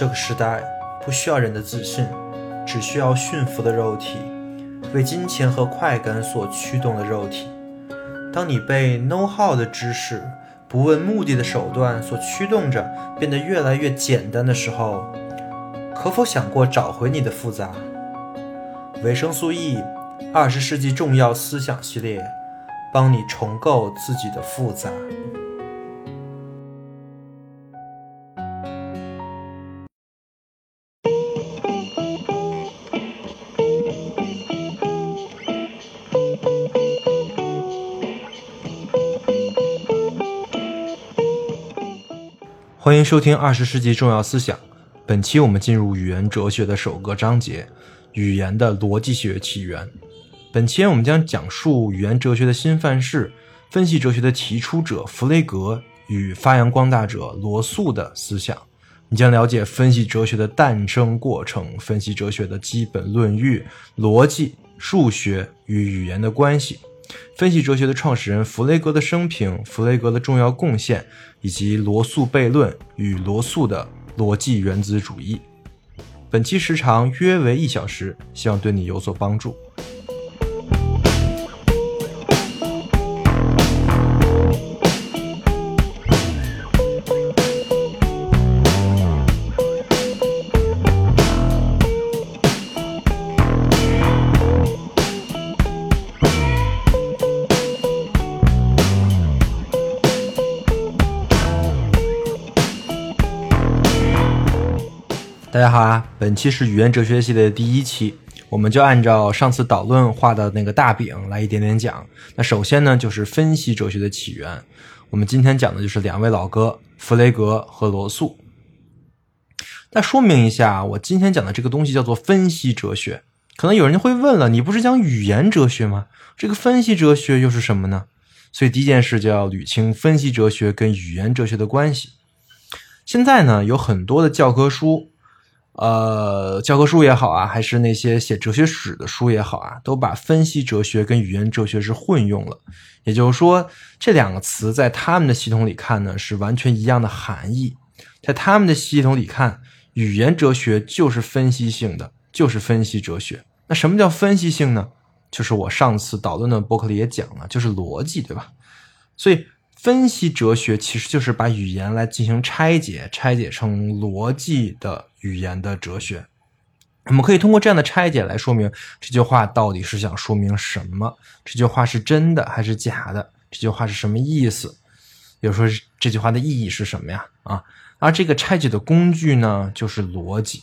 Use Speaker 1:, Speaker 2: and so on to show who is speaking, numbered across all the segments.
Speaker 1: 这个时代不需要人的自信，只需要驯服的肉体，为金钱和快感所驱动的肉体。当你被 know how 的知识、不问目的的手段所驱动着，变得越来越简单的时候，可否想过找回你的复杂？维生素 E，二十世纪重要思想系列，帮你重构自己的复杂。欢迎收听《二十世纪重要思想》。本期我们进入语言哲学的首个章节——语言的逻辑学起源。本期我们将讲述语言哲学的新范式、分析哲学的提出者弗雷格与发扬光大者罗素的思想。你将了解分析哲学的诞生过程、分析哲学的基本论域、逻辑、数学与语言的关系。分析哲学的创始人弗雷格的生平、弗雷格的重要贡献，以及罗素悖论与罗素的逻辑原子主义。本期时长约为一小时，希望对你有所帮助。大家好啊！本期是语言哲学系列的第一期，我们就按照上次导论画的那个大饼来一点点讲。那首先呢，就是分析哲学的起源。我们今天讲的就是两位老哥弗雷格和罗素。再说明一下，我今天讲的这个东西叫做分析哲学。可能有人会问了，你不是讲语言哲学吗？这个分析哲学又是什么呢？所以第一件事就要捋清分析哲学跟语言哲学的关系。现在呢，有很多的教科书。呃，教科书也好啊，还是那些写哲学史的书也好啊，都把分析哲学跟语言哲学是混用了。也就是说，这两个词在他们的系统里看呢，是完全一样的含义。在他们的系统里看，语言哲学就是分析性的，就是分析哲学。那什么叫分析性呢？就是我上次导论的博客里也讲了，就是逻辑，对吧？所以。分析哲学其实就是把语言来进行拆解，拆解成逻辑的语言的哲学。我们可以通过这样的拆解来说明这句话到底是想说明什么，这句话是真的还是假的，这句话是什么意思？有时候这句话的意义是什么呀？啊，而这个拆解的工具呢，就是逻辑。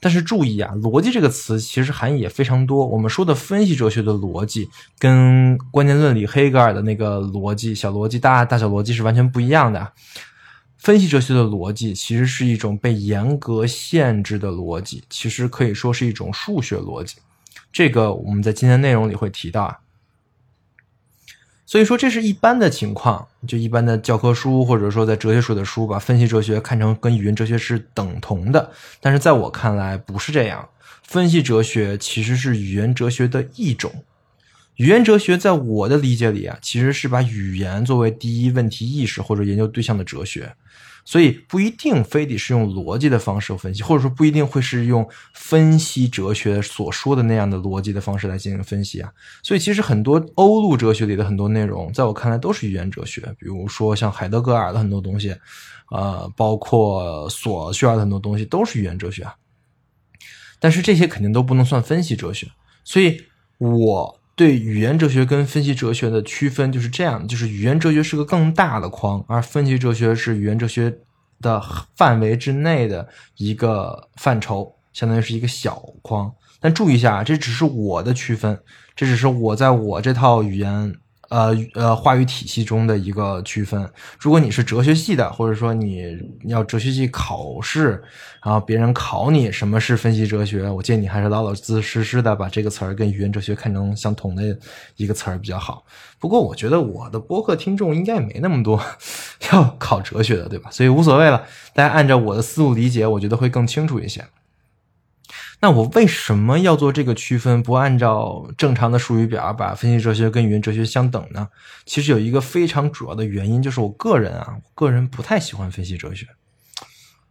Speaker 1: 但是注意啊，逻辑这个词其实含义也非常多。我们说的分析哲学的逻辑，跟关键论里黑格尔的那个逻辑、小逻辑、大大小逻辑是完全不一样的。分析哲学的逻辑其实是一种被严格限制的逻辑，其实可以说是一种数学逻辑。这个我们在今天内容里会提到啊。所以说，这是一般的情况，就一般的教科书或者说在哲学书的书，把分析哲学看成跟语言哲学是等同的。但是在我看来，不是这样。分析哲学其实是语言哲学的一种。语言哲学在我的理解里啊，其实是把语言作为第一问题意识或者研究对象的哲学。所以不一定非得是用逻辑的方式分析，或者说不一定会是用分析哲学所说的那样的逻辑的方式来进行分析啊。所以其实很多欧陆哲学里的很多内容，在我看来都是语言哲学。比如说像海德格尔的很多东西，呃，包括索绪尔的很多东西都是语言哲学啊。但是这些肯定都不能算分析哲学。所以我。对语言哲学跟分析哲学的区分就是这样，就是语言哲学是个更大的框，而分析哲学是语言哲学的范围之内的一个范畴，相当于是一个小框。但注意一下，这只是我的区分，这只是我在我这套语言。呃呃，话语体系中的一个区分。如果你是哲学系的，或者说你要哲学系考试，然后别人考你什么是分析哲学，我建议你还是老老实实实的把这个词儿跟语言哲学看成相同的一个词儿比较好。不过我觉得我的播客听众应该也没那么多 要考哲学的，对吧？所以无所谓了，大家按照我的思路理解，我觉得会更清楚一些。那我为什么要做这个区分？不按照正常的术语表把分析哲学跟语言哲学相等呢？其实有一个非常主要的原因，就是我个人啊，我个人不太喜欢分析哲学。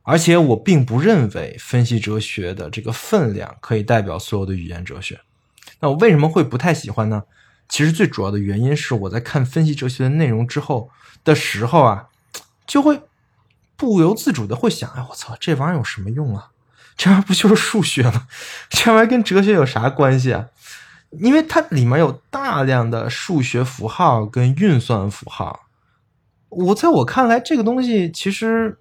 Speaker 1: 而且我并不认为分析哲学的这个分量可以代表所有的语言哲学。那我为什么会不太喜欢呢？其实最主要的原因是我在看分析哲学的内容之后的时候啊，就会不由自主的会想：哎，我操，这玩意儿有什么用啊？这玩意儿不就是数学吗？这玩意儿跟哲学有啥关系啊？因为它里面有大量的数学符号跟运算符号。我在我看来，这个东西其实。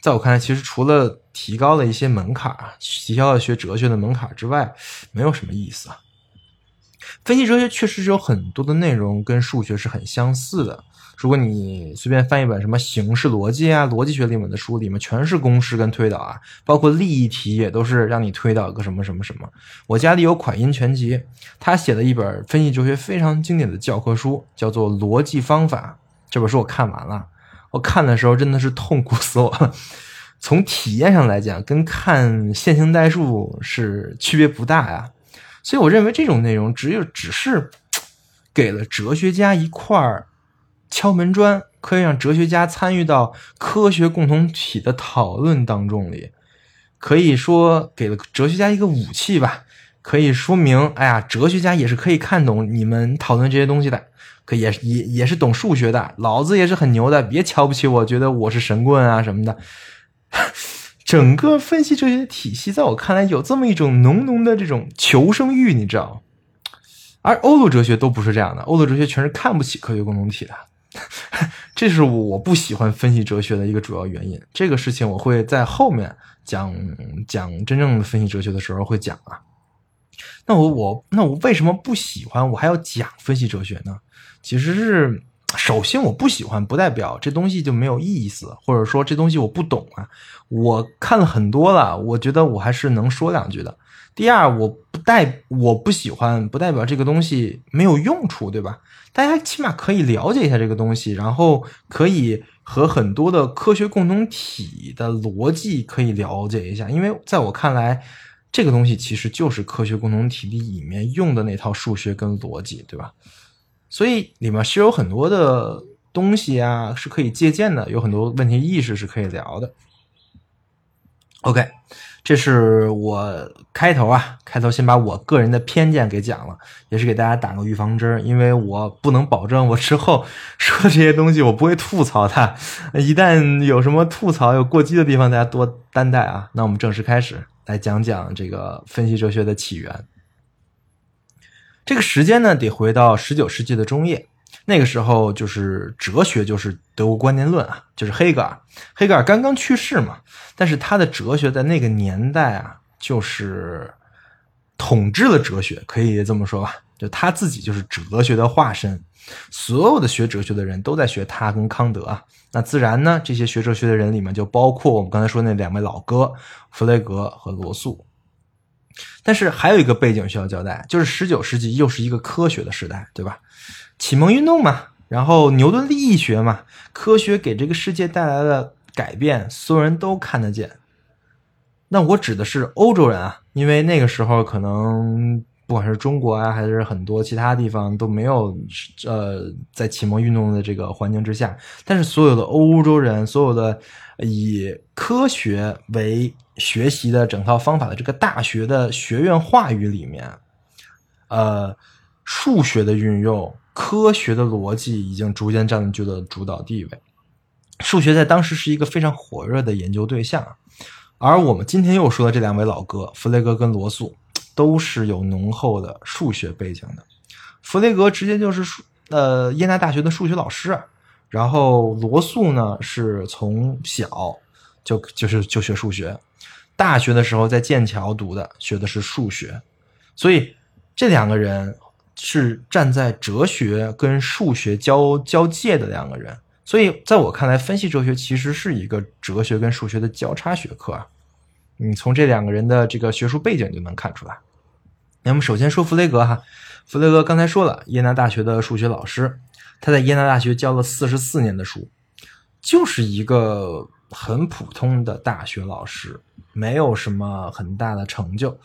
Speaker 1: 在我看来，其实除了提高了一些门槛，提高了学哲学的门槛之外，没有什么意思啊。分析哲学确实是有很多的内容跟数学是很相似的。如果你随便翻一本什么形式逻辑啊、逻辑学里面的书，里面全是公式跟推导啊，包括例题题也都是让你推导个什么什么什么。我家里有款音全集，他写的一本分析哲学非常经典的教科书，叫做《逻辑方法》。这本书我看完了。我看的时候真的是痛苦死我了，从体验上来讲，跟看线性代数是区别不大呀。所以我认为这种内容只有只是给了哲学家一块儿敲门砖，可以让哲学家参与到科学共同体的讨论当中里，可以说给了哲学家一个武器吧，可以说明，哎呀，哲学家也是可以看懂你们讨论这些东西的。可也也也是懂数学的，老子也是很牛的，别瞧不起我，觉得我是神棍啊什么的。整个分析哲学体系，在我看来有这么一种浓浓的这种求生欲，你知道？而欧洲哲学都不是这样的，欧洲哲学全是看不起科学共同体的，这是我不喜欢分析哲学的一个主要原因。这个事情我会在后面讲讲真正的分析哲学的时候会讲啊。那我我那我为什么不喜欢？我还要讲分析哲学呢？其实是，首先我不喜欢，不代表这东西就没有意思，或者说这东西我不懂啊。我看了很多了，我觉得我还是能说两句的。第二，我不代我不喜欢，不代表这个东西没有用处，对吧？大家起码可以了解一下这个东西，然后可以和很多的科学共同体的逻辑可以了解一下，因为在我看来，这个东西其实就是科学共同体里面用的那套数学跟逻辑，对吧？所以里面是有很多的东西啊，是可以借鉴的，有很多问题意识是可以聊的。OK，这是我开头啊，开头先把我个人的偏见给讲了，也是给大家打个预防针，因为我不能保证我之后 说这些东西我不会吐槽它，一旦有什么吐槽有过激的地方，大家多担待啊。那我们正式开始来讲讲这个分析哲学的起源。这个时间呢，得回到十九世纪的中叶，那个时候就是哲学就是德国观念论啊，就是黑格尔。黑格尔刚刚去世嘛，但是他的哲学在那个年代啊，就是统治了哲学，可以这么说吧，就他自己就是哲学的化身，所有的学哲学的人都在学他跟康德啊，那自然呢，这些学哲学的人里面就包括我们刚才说那两位老哥弗雷格和罗素。但是还有一个背景需要交代，就是十九世纪又是一个科学的时代，对吧？启蒙运动嘛，然后牛顿力学嘛，科学给这个世界带来了改变，所有人都看得见。那我指的是欧洲人啊，因为那个时候可能不管是中国啊，还是很多其他地方都没有呃在启蒙运动的这个环境之下，但是所有的欧洲人，所有的。以科学为学习的整套方法的这个大学的学院话语里面，呃，数学的运用、科学的逻辑已经逐渐占据了主导地位。数学在当时是一个非常火热的研究对象，而我们今天又说的这两位老哥，弗雷格跟罗素，都是有浓厚的数学背景的。弗雷格直接就是数呃耶拿大学的数学老师。然后罗素呢，是从小就就是就学数学，大学的时候在剑桥读的，学的是数学，所以这两个人是站在哲学跟数学交交界的两个人。所以在我看来，分析哲学其实是一个哲学跟数学的交叉学科啊。你从这两个人的这个学术背景就能看出来。那么首先说弗雷格哈，弗雷格刚才说了，耶拿大学的数学老师。他在耶拿大学教了四十四年的书，就是一个很普通的大学老师，没有什么很大的成就，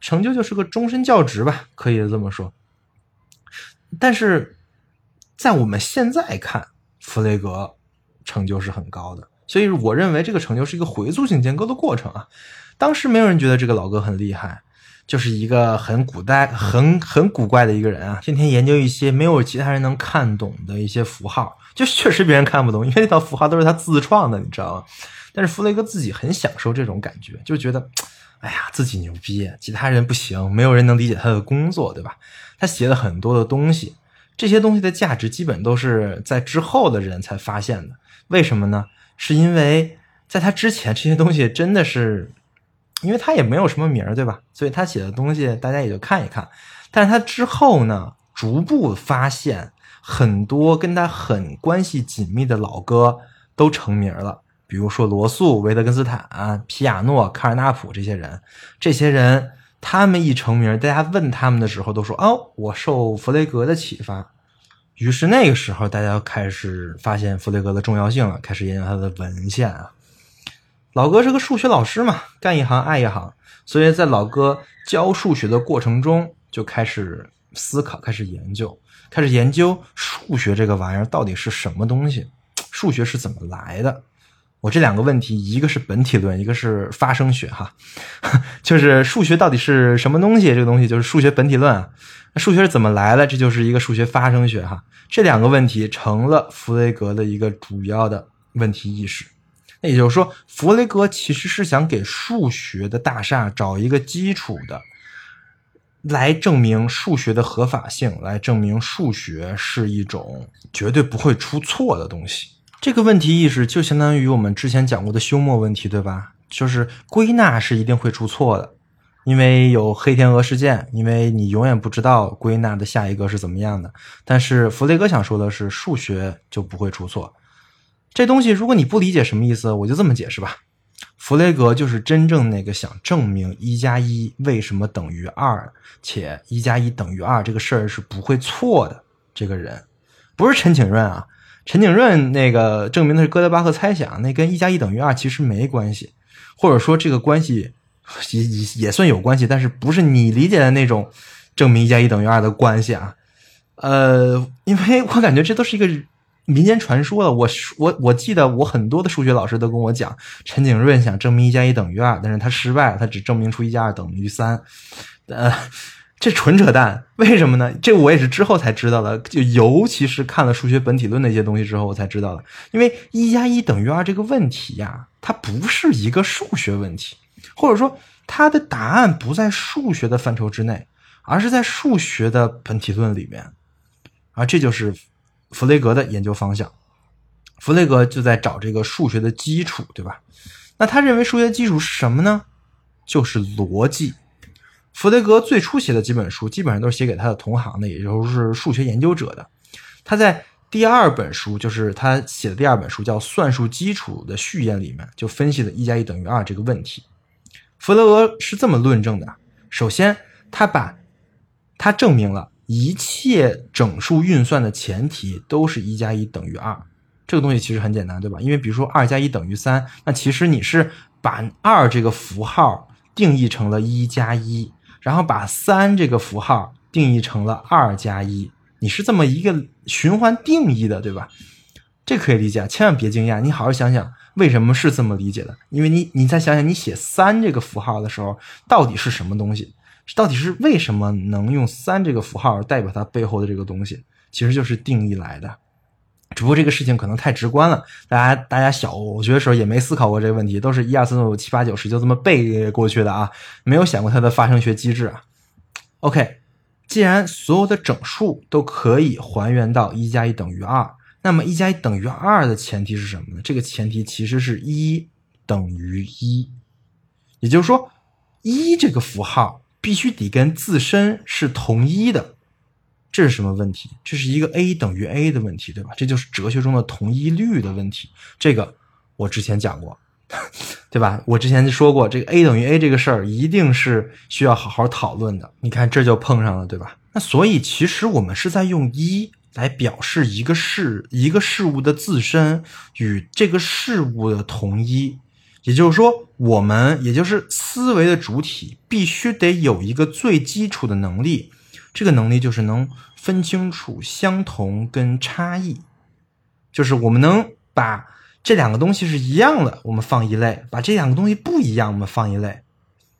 Speaker 1: 成就就是个终身教职吧，可以这么说。但是在我们现在看，弗雷格成就是很高的，所以我认为这个成就是一个回溯性建构的过程啊。当时没有人觉得这个老哥很厉害，就是一个很古代、很很古怪的一个人啊，天天研究一些没有其他人能看懂的一些符号，就确实别人看不懂，因为那套符号都是他自创的，你知道吗？但是弗雷格自己很享受这种感觉，就觉得，哎呀，自己牛逼，其他人不行，没有人能理解他的工作，对吧？他写了很多的东西，这些东西的价值基本都是在之后的人才发现的。为什么呢？是因为在他之前，这些东西真的是。因为他也没有什么名儿，对吧？所以他写的东西大家也就看一看。但是他之后呢，逐步发现很多跟他很关系紧密的老哥都成名了，比如说罗素、维特根斯坦、皮亚诺、卡尔纳普这些人。这些人他们一成名，大家问他们的时候都说：“哦，我受弗雷格的启发。”于是那个时候，大家开始发现弗雷格的重要性了，开始研究他的文献啊。老哥是个数学老师嘛，干一行爱一行，所以在老哥教数学的过程中，就开始思考，开始研究，开始研究数学这个玩意儿到底是什么东西，数学是怎么来的？我这两个问题，一个是本体论，一个是发生学，哈，就是数学到底是什么东西？这个东西就是数学本体论啊。那数学是怎么来的？这就是一个数学发生学，哈。这两个问题成了弗雷格的一个主要的问题意识。那也就是说，弗雷格其实是想给数学的大厦找一个基础的，来证明数学的合法性，来证明数学是一种绝对不会出错的东西。这个问题意识就相当于我们之前讲过的休谟问题，对吧？就是归纳是一定会出错的，因为有黑天鹅事件，因为你永远不知道归纳的下一个是怎么样的。但是弗雷格想说的是，数学就不会出错。这东西，如果你不理解什么意思，我就这么解释吧。弗雷格就是真正那个想证明一加一为什么等于二，且一加一等于二这个事儿是不会错的这个人，不是陈景润啊。陈景润那个证明的是哥德巴赫猜想，那跟一加一等于二其实没关系，或者说这个关系也也也算有关系，但是不是你理解的那种证明一加一等于二的关系啊？呃，因为我感觉这都是一个。民间传说了，我我我记得我很多的数学老师都跟我讲，陈景润想证明一加一等于二，但是他失败了，他只证明出一加二等于三，呃，这纯扯淡。为什么呢？这我也是之后才知道的，就尤其是看了数学本体论那些东西之后，我才知道的。因为一加一等于二这个问题呀，它不是一个数学问题，或者说它的答案不在数学的范畴之内，而是在数学的本体论里面，而这就是。弗雷格的研究方向，弗雷格就在找这个数学的基础，对吧？那他认为数学基础是什么呢？就是逻辑。弗雷格最初写的几本书，基本上都是写给他的同行的，也就是数学研究者的。他在第二本书，就是他写的第二本书，叫《算术基础的序言》里面，就分析了一加一等于二这个问题。弗雷格是这么论证的：首先，他把他证明了。一切整数运算的前提都是一加一等于二，这个东西其实很简单，对吧？因为比如说二加一等于三，那其实你是把二这个符号定义成了一加一，然后把三这个符号定义成了二加一，你是这么一个循环定义的，对吧？这可以理解，千万别惊讶，你好好想想为什么是这么理解的，因为你你再想想，你写三这个符号的时候到底是什么东西？到底是为什么能用三这个符号代表它背后的这个东西？其实就是定义来的。只不过这个事情可能太直观了，大家大家小学的时候也没思考过这个问题，都是一二三四五七八九十就这么背过去的啊，没有想过它的发生学机制啊。OK，既然所有的整数都可以还原到一加一等于二，那么一加一等于二的前提是什么呢？这个前提其实是一等于一，也就是说一这个符号。必须得跟自身是同一的，这是什么问题？这是一个 a 等于 a 的问题，对吧？这就是哲学中的同一律的问题。这个我之前讲过，对吧？我之前就说过，这个 a 等于 a 这个事儿一定是需要好好讨论的。你看，这就碰上了，对吧？那所以其实我们是在用一来表示一个事一个事物的自身与这个事物的同一。也就是说，我们也就是思维的主体，必须得有一个最基础的能力，这个能力就是能分清楚相同跟差异，就是我们能把这两个东西是一样的，我们放一类；把这两个东西不一样，我们放一类。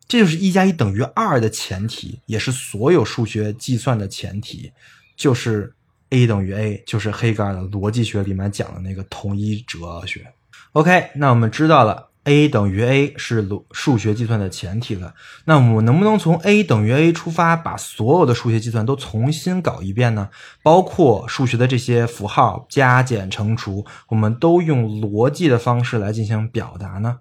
Speaker 1: 这就是一加一等于二的前提，也是所有数学计算的前提，就是 a 等于 a，就是黑格尔的逻辑学里面讲的那个统一哲学。OK，那我们知道了 a 等于 a 是数学计算的前提了。那我们能不能从 a 等于 a 出发，把所有的数学计算都重新搞一遍呢？包括数学的这些符号加减乘除，我们都用逻辑的方式来进行表达呢？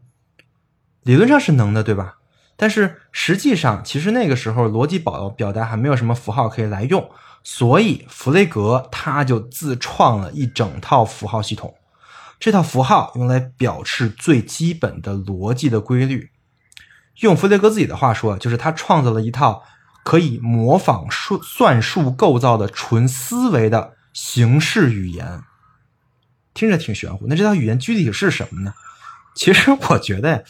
Speaker 1: 理论上是能的，对吧？但是实际上，其实那个时候逻辑表表达还没有什么符号可以来用，所以弗雷格他就自创了一整套符号系统。这套符号用来表示最基本的逻辑的规律。用弗雷格自己的话说，就是他创造了一套可以模仿数算术构造的纯思维的形式语言。听着挺玄乎，那这套语言具体是什么呢？其实我觉得。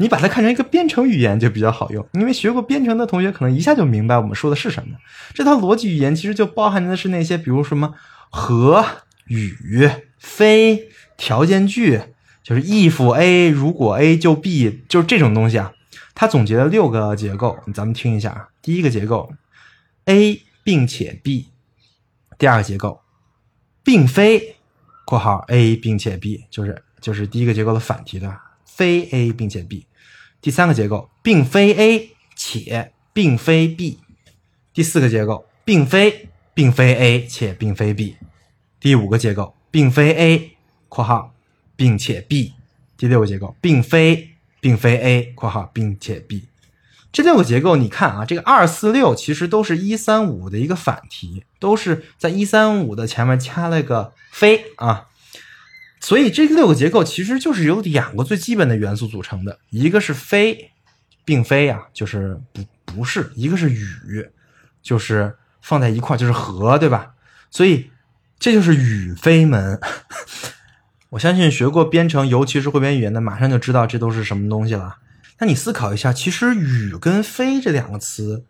Speaker 1: 你把它看成一个编程语言就比较好用，因为学过编程的同学可能一下就明白我们说的是什么。这套逻辑语言其实就包含的是那些，比如什么和、与、非、条件句，就是 if a 如果 a 就 b，就是这种东西啊。它总结了六个结构，咱们听一下。第一个结构，a 并且 b；第二个结构，并非（括号 a 并且 b），就是就是第一个结构的反题的。非 a 并且 b，第三个结构并非 a 且并非 b，第四个结构并非并非 a 且并非 b，第五个结构并非 a（ 括号并且 b），第六个结构并非并非 a（ 括号并且 b）。这六个结构你看啊，这个二四六其实都是一三五的一个反题，都是在一三五的前面加了个非啊。所以这六个结构其实就是由两个最基本的元素组成的，一个是非，并非呀，就是不不是；一个是与，就是放在一块就是和，对吧？所以这就是与非门。我相信学过编程，尤其是汇编语言的，马上就知道这都是什么东西了。那你思考一下，其实与跟非这两个词，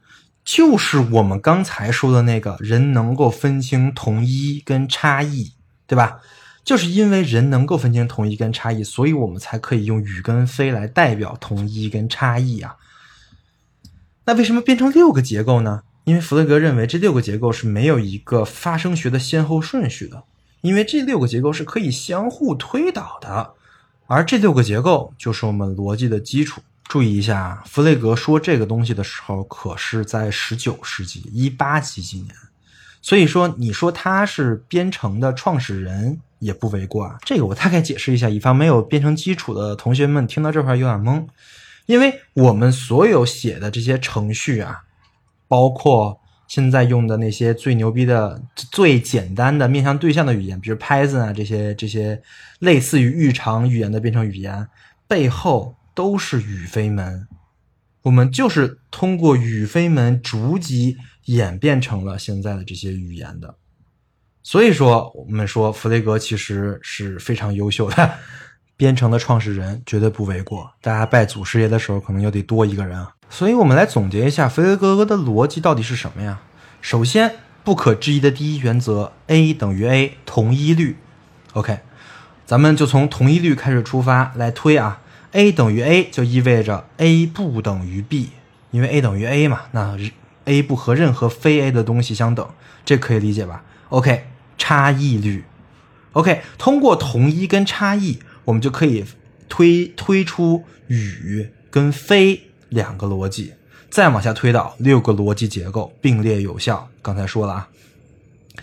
Speaker 1: 就是我们刚才说的那个人能够分清同一跟差异，对吧？就是因为人能够分清同一跟差异，所以我们才可以用与跟非来代表同一跟差异啊。那为什么变成六个结构呢？因为弗雷格认为这六个结构是没有一个发生学的先后顺序的，因为这六个结构是可以相互推导的，而这六个结构就是我们逻辑的基础。注意一下，弗雷格说这个东西的时候，可是在十九世纪一八几几年，所以说你说他是编程的创始人。也不为过啊，这个我大概解释一下，以防没有编程基础的同学们听到这块有点懵。因为我们所有写的这些程序啊，包括现在用的那些最牛逼的、最简单的面向对象的语言，比如 Python 啊这些这些类似于日常语言的编程语言，背后都是语非门。我们就是通过语非门逐级演变成了现在的这些语言的。所以说，我们说弗雷格其实是非常优秀的编程的创始人，绝对不为过。大家拜祖师爷的时候，可能又得多一个人啊。所以我们来总结一下弗雷格的逻辑到底是什么呀？首先，不可质疑的第一原则：a 等于 a，同一律。OK，咱们就从同一律开始出发来推啊。a 等于 a 就意味着 a 不等于 b，因为 a 等于 a 嘛，那 a 不和任何非 a 的东西相等，这可以理解吧？OK。差异律，OK，通过同一跟差异，我们就可以推推出与跟非两个逻辑，再往下推导六个逻辑结构并列有效。刚才说了啊，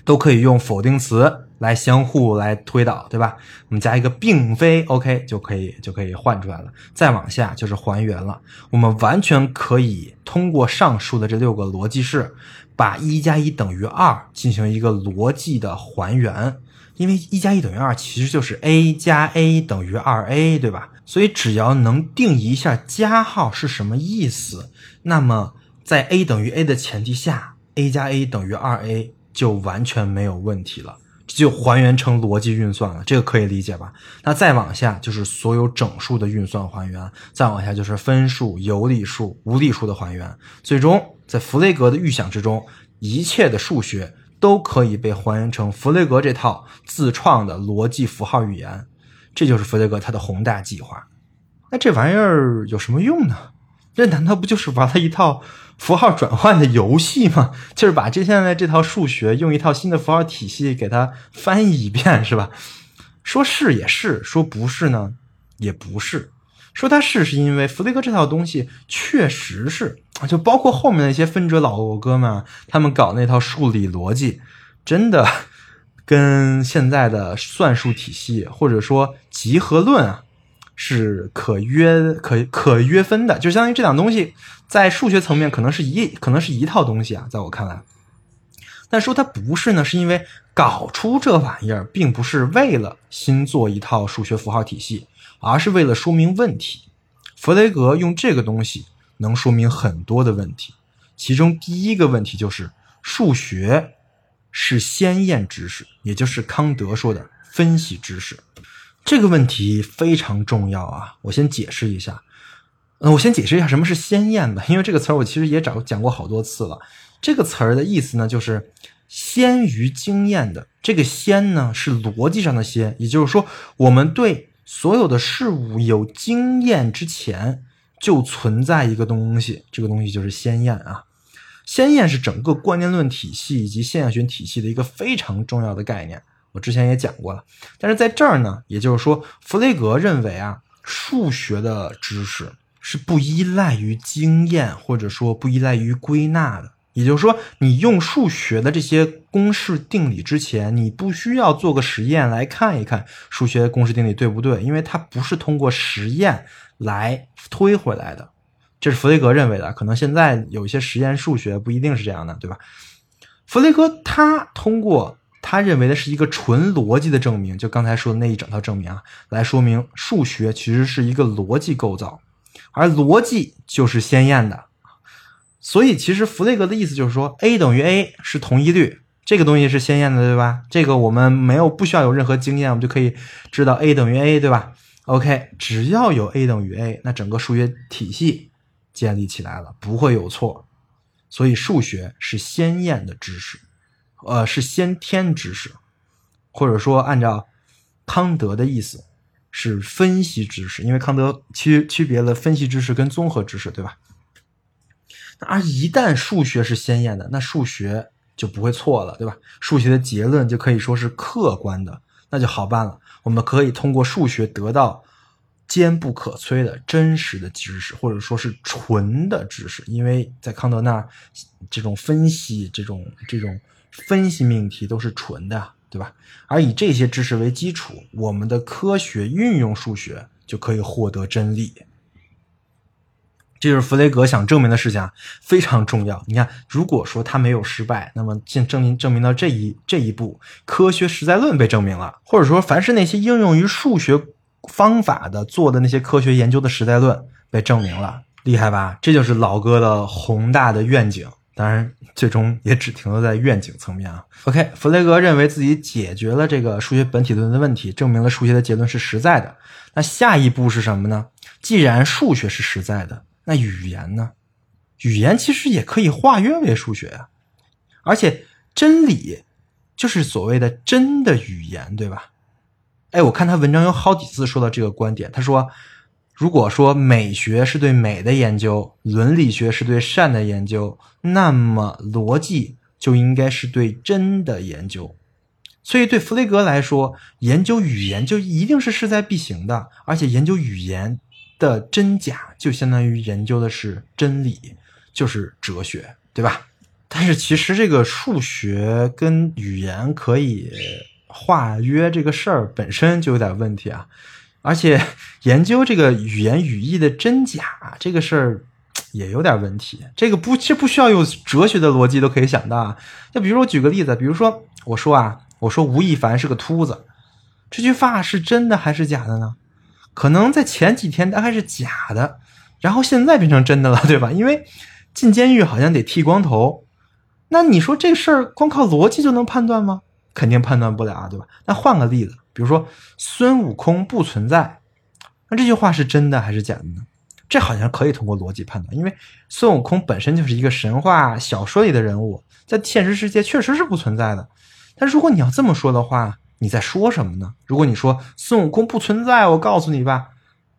Speaker 1: 都可以用否定词来相互来推导，对吧？我们加一个并非，OK，就可以就可以换出来了。再往下就是还原了，我们完全可以通过上述的这六个逻辑式。把一加一等于二进行一个逻辑的还原，因为一加一等于二其实就是 a 加 a 等于二 a，对吧？所以只要能定义一下加号是什么意思，那么在 a 等于 a 的前提下，a 加 a 等于二 a 就完全没有问题了，这就还原成逻辑运算了，这个可以理解吧？那再往下就是所有整数的运算还原，再往下就是分数、有理数、无理数的还原，最终。在弗雷格的预想之中，一切的数学都可以被还原成弗雷格这套自创的逻辑符号语言。这就是弗雷格他的宏大计划。那这玩意儿有什么用呢？这难道不就是玩了一套符号转换的游戏吗？就是把这现在这套数学用一套新的符号体系给它翻译一遍，是吧？说是也是，说不是呢也不是。说它是是因为弗雷格这套东西确实是，就包括后面那些分者老哥们，他们搞那套数理逻辑，真的跟现在的算术体系或者说集合论啊。是可约可可约分的，就相当于这两东西在数学层面可能是一可能是一套东西啊，在我看来，但说它不是呢，是因为搞出这玩意儿并不是为了新做一套数学符号体系，而是为了说明问题。弗雷格用这个东西能说明很多的问题，其中第一个问题就是数学是先验知识，也就是康德说的分析知识。这个问题非常重要啊！我先解释一下，嗯，我先解释一下什么是先验吧，因为这个词儿我其实也找讲过好多次了。这个词儿的意思呢，就是先于经验的。这个先呢，是逻辑上的先，也就是说，我们对所有的事物有经验之前，就存在一个东西，这个东西就是先验啊。先验是整个观念论体系以及现象学体系的一个非常重要的概念。我之前也讲过了，但是在这儿呢，也就是说，弗雷格认为啊，数学的知识是不依赖于经验，或者说不依赖于归纳的。也就是说，你用数学的这些公式定理之前，你不需要做个实验来看一看数学公式定理对不对，因为它不是通过实验来推回来的。这是弗雷格认为的，可能现在有一些实验数学不一定是这样的，对吧？弗雷格他通过。他认为的是一个纯逻辑的证明，就刚才说的那一整套证明啊，来说明数学其实是一个逻辑构造，而逻辑就是先验的。所以，其实弗雷格的意思就是说，a 等于 a 是同一律，这个东西是先验的，对吧？这个我们没有不需要有任何经验，我们就可以知道 a 等于 a，对吧？OK，只要有 a 等于 a，那整个数学体系建立起来了，不会有错。所以，数学是先验的知识。呃，是先天知识，或者说按照康德的意思是分析知识，因为康德区区别了分析知识跟综合知识，对吧？而一旦数学是先验的，那数学就不会错了，对吧？数学的结论就可以说是客观的，那就好办了。我们可以通过数学得到坚不可摧的真实的知识，或者说是纯的知识，因为在康德那儿，这种分析，这种这种。分析命题都是纯的，对吧？而以这些知识为基础，我们的科学运用数学就可以获得真理。这就是弗雷格想证明的事情，非常重要。你看，如果说他没有失败，那么证证明证明到这一这一步，科学实在论被证明了，或者说凡是那些应用于数学方法的做的那些科学研究的实在论被证明了，厉害吧？这就是老哥的宏大的愿景。当然，最终也只停留在愿景层面啊。OK，弗雷格认为自己解决了这个数学本体论的问题，证明了数学的结论是实在的。那下一步是什么呢？既然数学是实在的，那语言呢？语言其实也可以化约为数学啊。而且真理就是所谓的真的语言，对吧？哎，我看他文章有好几次说到这个观点，他说。如果说美学是对美的研究，伦理学是对善的研究，那么逻辑就应该是对真的研究。所以，对弗雷格来说，研究语言就一定是势在必行的，而且研究语言的真假就相当于研究的是真理，就是哲学，对吧？但是，其实这个数学跟语言可以化约这个事儿本身就有点问题啊。而且研究这个语言语义的真假这个事儿也有点问题，这个不这不需要有哲学的逻辑都可以想到啊。就比如我举个例子，比如说我说啊，我说吴亦凡是个秃子，这句话是真的还是假的呢？可能在前几天大概是假的，然后现在变成真的了，对吧？因为进监狱好像得剃光头，那你说这事儿光靠逻辑就能判断吗？肯定判断不了啊，对吧？那换个例子。比如说孙悟空不存在，那这句话是真的还是假的呢？这好像可以通过逻辑判断，因为孙悟空本身就是一个神话小说里的人物，在现实世界确实是不存在的。但如果你要这么说的话，你在说什么呢？如果你说孙悟空不存在，我告诉你吧，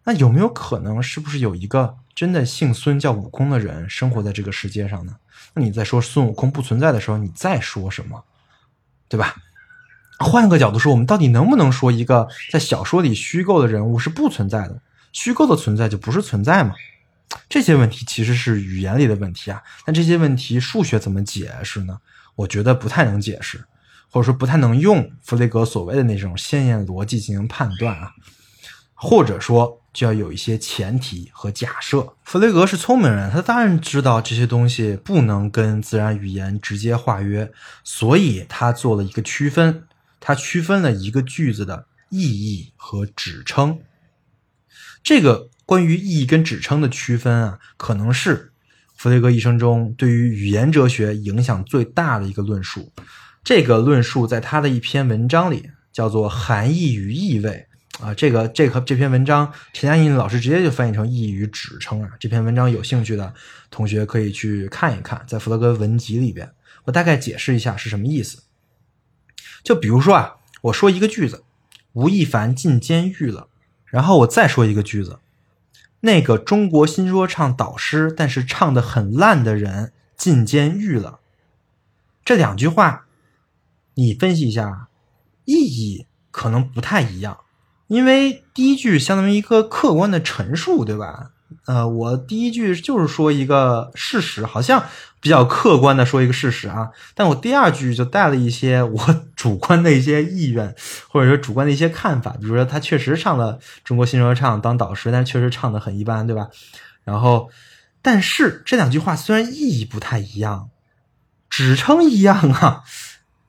Speaker 1: 那有没有可能是不是有一个真的姓孙叫悟空的人生活在这个世界上呢？那你在说孙悟空不存在的时候，你在说什么？对吧？换个角度说，我们到底能不能说一个在小说里虚构的人物是不存在的？虚构的存在就不是存在吗？这些问题其实是语言里的问题啊。那这些问题数学怎么解释呢？我觉得不太能解释，或者说不太能用弗雷格所谓的那种鲜艳逻辑进行判断啊。或者说，就要有一些前提和假设。弗雷格是聪明人，他当然知道这些东西不能跟自然语言直接化约，所以他做了一个区分。他区分了一个句子的意义和指称。这个关于意义跟指称的区分啊，可能是弗雷格一生中对于语言哲学影响最大的一个论述。这个论述在他的一篇文章里叫做《含义与意味》啊。这个这个这篇文章，陈嘉映老师直接就翻译成“意义与指称”啊。这篇文章有兴趣的同学可以去看一看，在弗洛格文集里边，我大概解释一下是什么意思。就比如说啊，我说一个句子，吴亦凡进监狱了，然后我再说一个句子，那个中国新说唱导师但是唱的很烂的人进监狱了。这两句话，你分析一下，意义可能不太一样，因为第一句相当于一个客观的陈述，对吧？呃，我第一句就是说一个事实，好像比较客观的说一个事实啊。但我第二句就带了一些我主观的一些意愿，或者说主观的一些看法。比如说，他确实上了中国新说唱当导师，但确实唱的很一般，对吧？然后，但是这两句话虽然意义不太一样，指称一样啊。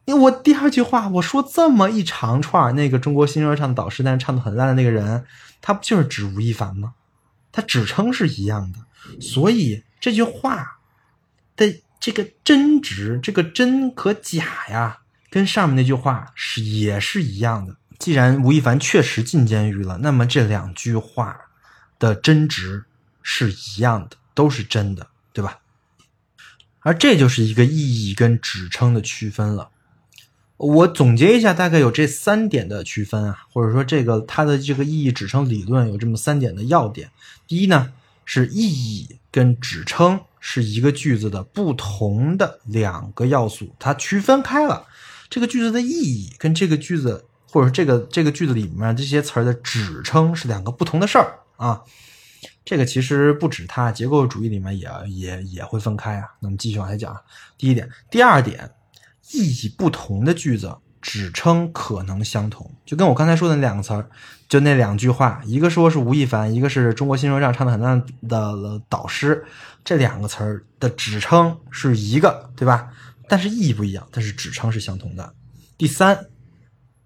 Speaker 1: 因为我第二句话我说这么一长串，那个中国新说唱的导师，但是唱的很烂的那个人，他不就是指吴亦凡吗？他指称是一样的，所以这句话的这个真值，这个真和假呀，跟上面那句话是也是一样的。既然吴亦凡确实进监狱了，那么这两句话的真值是一样的，都是真的，对吧？而这就是一个意义跟指称的区分了。我总结一下，大概有这三点的区分啊，或者说这个它的这个意义指称理论有这么三点的要点。第一呢，是意义跟指称是一个句子的不同的两个要素，它区分开了。这个句子的意义跟这个句子，或者这个这个句子里面这些词儿的指称是两个不同的事儿啊。这个其实不止它，结构主义里面也也也会分开啊。那么继续往下讲，第一点，第二点。意义不同的句子，指称可能相同，就跟我刚才说的那两个词儿，就那两句话，一个说是吴亦凡，一个是中国新说唱唱的很烂的导师，这两个词儿的指称是一个，对吧？但是意义不一样，但是指称是相同的。第三，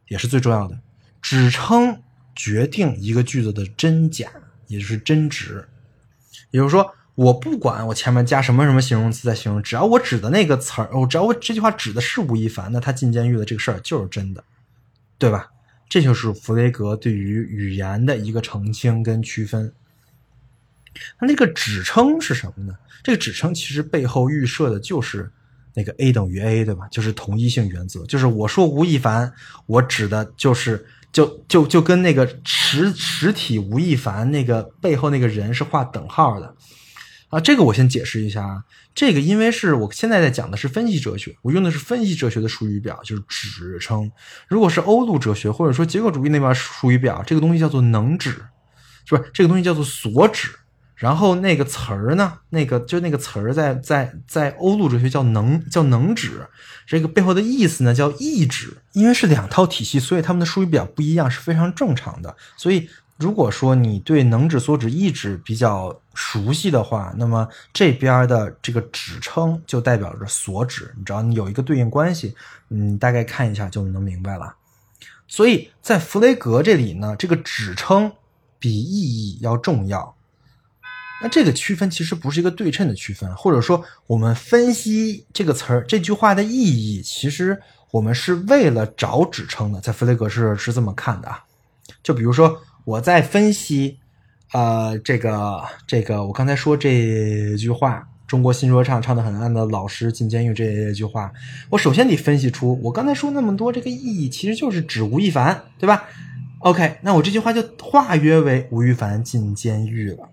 Speaker 1: 也是最重要的，指称决定一个句子的真假，也就是真值，也就是说。我不管我前面加什么什么形容词在形容，只要我指的那个词儿，我只要我这句话指的是吴亦凡，那他进监狱的这个事儿就是真的，对吧？这就是弗雷格对于语言的一个澄清跟区分。那那个指称是什么呢？这个指称其实背后预设的就是那个 A 等于 A，对吧？就是同一性原则，就是我说吴亦凡，我指的就是就就就跟那个实实体吴亦凡那个背后那个人是画等号的。啊，这个我先解释一下啊。这个因为是我现在在讲的是分析哲学，我用的是分析哲学的术语表，就是指称。如果是欧陆哲学或者说结构主义那边术语表，这个东西叫做能指，是吧？这个东西叫做所指。然后那个词儿呢，那个就那个词儿在在在欧陆哲学叫能叫能指，这个背后的意思呢叫意指。因为是两套体系，所以他们的术语表不一样是非常正常的。所以。如果说你对能指、所指、意指比较熟悉的话，那么这边的这个指称就代表着所指，你只要你有一个对应关系，你大概看一下就能明白了。所以在弗雷格这里呢，这个指称比意义要重要。那这个区分其实不是一个对称的区分，或者说我们分析这个词儿、这句话的意义，其实我们是为了找指称的。在弗雷格是是这么看的啊，就比如说。我在分析，呃，这个这个，我刚才说这句话，中国新说唱唱的很烂的老师进监狱这一句话，我首先得分析出我刚才说那么多这个意义，其实就是指吴亦凡，对吧？OK，那我这句话就化约为吴亦凡进监狱了。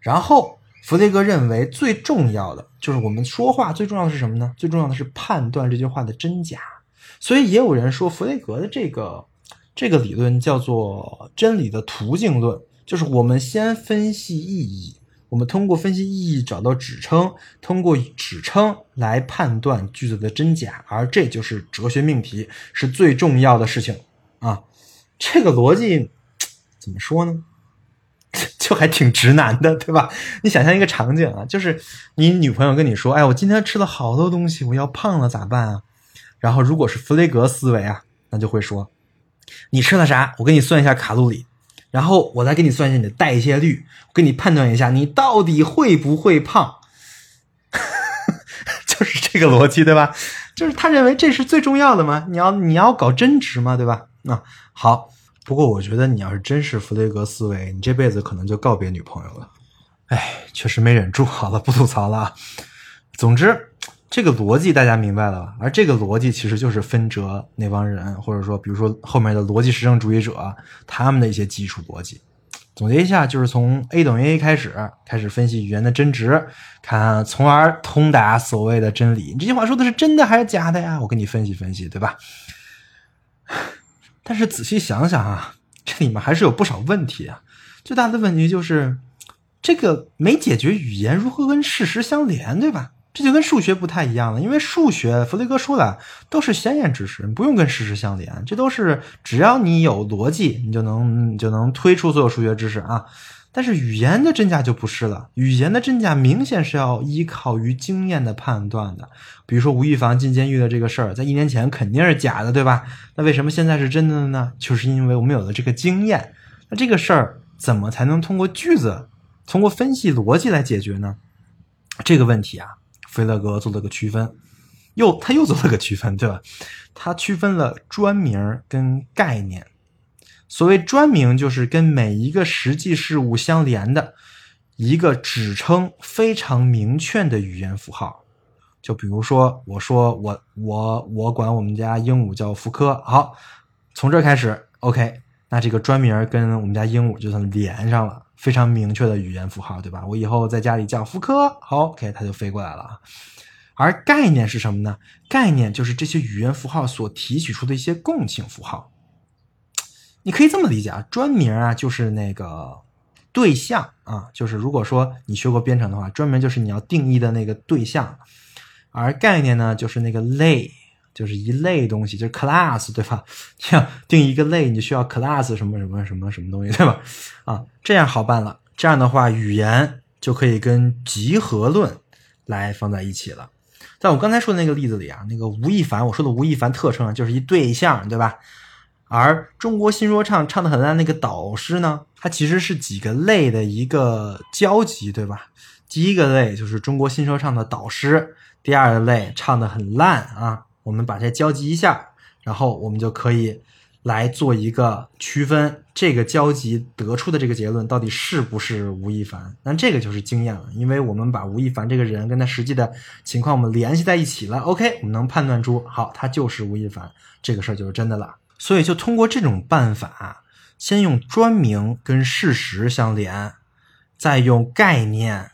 Speaker 1: 然后弗雷格认为最重要的就是我们说话最重要的是什么呢？最重要的是判断这句话的真假。所以也有人说弗雷格的这个这个理论叫做真理的途径论，就是我们先分析意义。我们通过分析意义找到指称，通过指称来判断句子的真假，而这就是哲学命题是最重要的事情啊！这个逻辑怎么说呢？就还挺直男的，对吧？你想象一个场景啊，就是你女朋友跟你说：“哎，我今天吃了好多东西，我要胖了，咋办啊？”然后如果是弗雷格思维啊，那就会说：“你吃了啥？我给你算一下卡路里。”然后我再给你算一下你的代谢率，我给你判断一下你到底会不会胖，就是这个逻辑对吧？就是他认为这是最重要的嘛？你要你要搞真值嘛，对吧？那好，不过我觉得你要是真是弗雷格思维，你这辈子可能就告别女朋友了。哎，确实没忍住，好了，不吐槽了。总之。这个逻辑大家明白了吧？而这个逻辑其实就是分哲那帮人，或者说，比如说后面的逻辑实证主义者，他们的一些基础逻辑。总结一下，就是从 A 等于 A 开始，开始分析语言的真值，看，从而通达所谓的真理。你这句话说的是真的还是假的呀？我给你分析分析，对吧？但是仔细想想啊，这里面还是有不少问题啊。最大的问题就是，这个没解决语言如何跟事实相连，对吧？这就跟数学不太一样了，因为数学，弗雷格说的都是先验知识，不用跟事实相连，这都是只要你有逻辑，你就能你就能推出所有数学知识啊。但是语言的真假就不是了，语言的真假明显是要依靠于经验的判断的。比如说吴亦凡进监狱的这个事儿，在一年前肯定是假的，对吧？那为什么现在是真的呢？就是因为我们有了这个经验。那这个事儿怎么才能通过句子，通过分析逻辑来解决呢？这个问题啊。菲勒格做了个区分，又他又做了个区分，对吧？他区分了专名跟概念。所谓专名，就是跟每一个实际事物相连的一个指称非常明确的语言符号。就比如说，我说我我我管我们家鹦鹉叫福柯，好，从这开始，OK，那这个专名跟我们家鹦鹉就算连上了。非常明确的语言符号，对吧？我以后在家里叫福柯，好，OK，它就飞过来了。而概念是什么呢？概念就是这些语言符号所提取出的一些共性符号。你可以这么理解啊，专名啊就是那个对象啊，就是如果说你学过编程的话，专门就是你要定义的那个对象，而概念呢就是那个类。就是一类东西，就是 class，对吧？要定一个类，你需要 class 什么什么什么什么东西，对吧？啊，这样好办了。这样的话，语言就可以跟集合论来放在一起了。在我刚才说的那个例子里啊，那个吴亦凡，我说的吴亦凡特征就是一对象，对吧？而中国新说唱唱的很烂那个导师呢，它其实是几个类的一个交集，对吧？第一个类就是中国新说唱的导师，第二个类唱的很烂啊。我们把这交集一下，然后我们就可以来做一个区分，这个交集得出的这个结论到底是不是吴亦凡？那这个就是经验了，因为我们把吴亦凡这个人跟他实际的情况我们联系在一起了。OK，我们能判断出，好，他就是吴亦凡，这个事儿就是真的了。所以就通过这种办法，先用专名跟事实相连，再用概念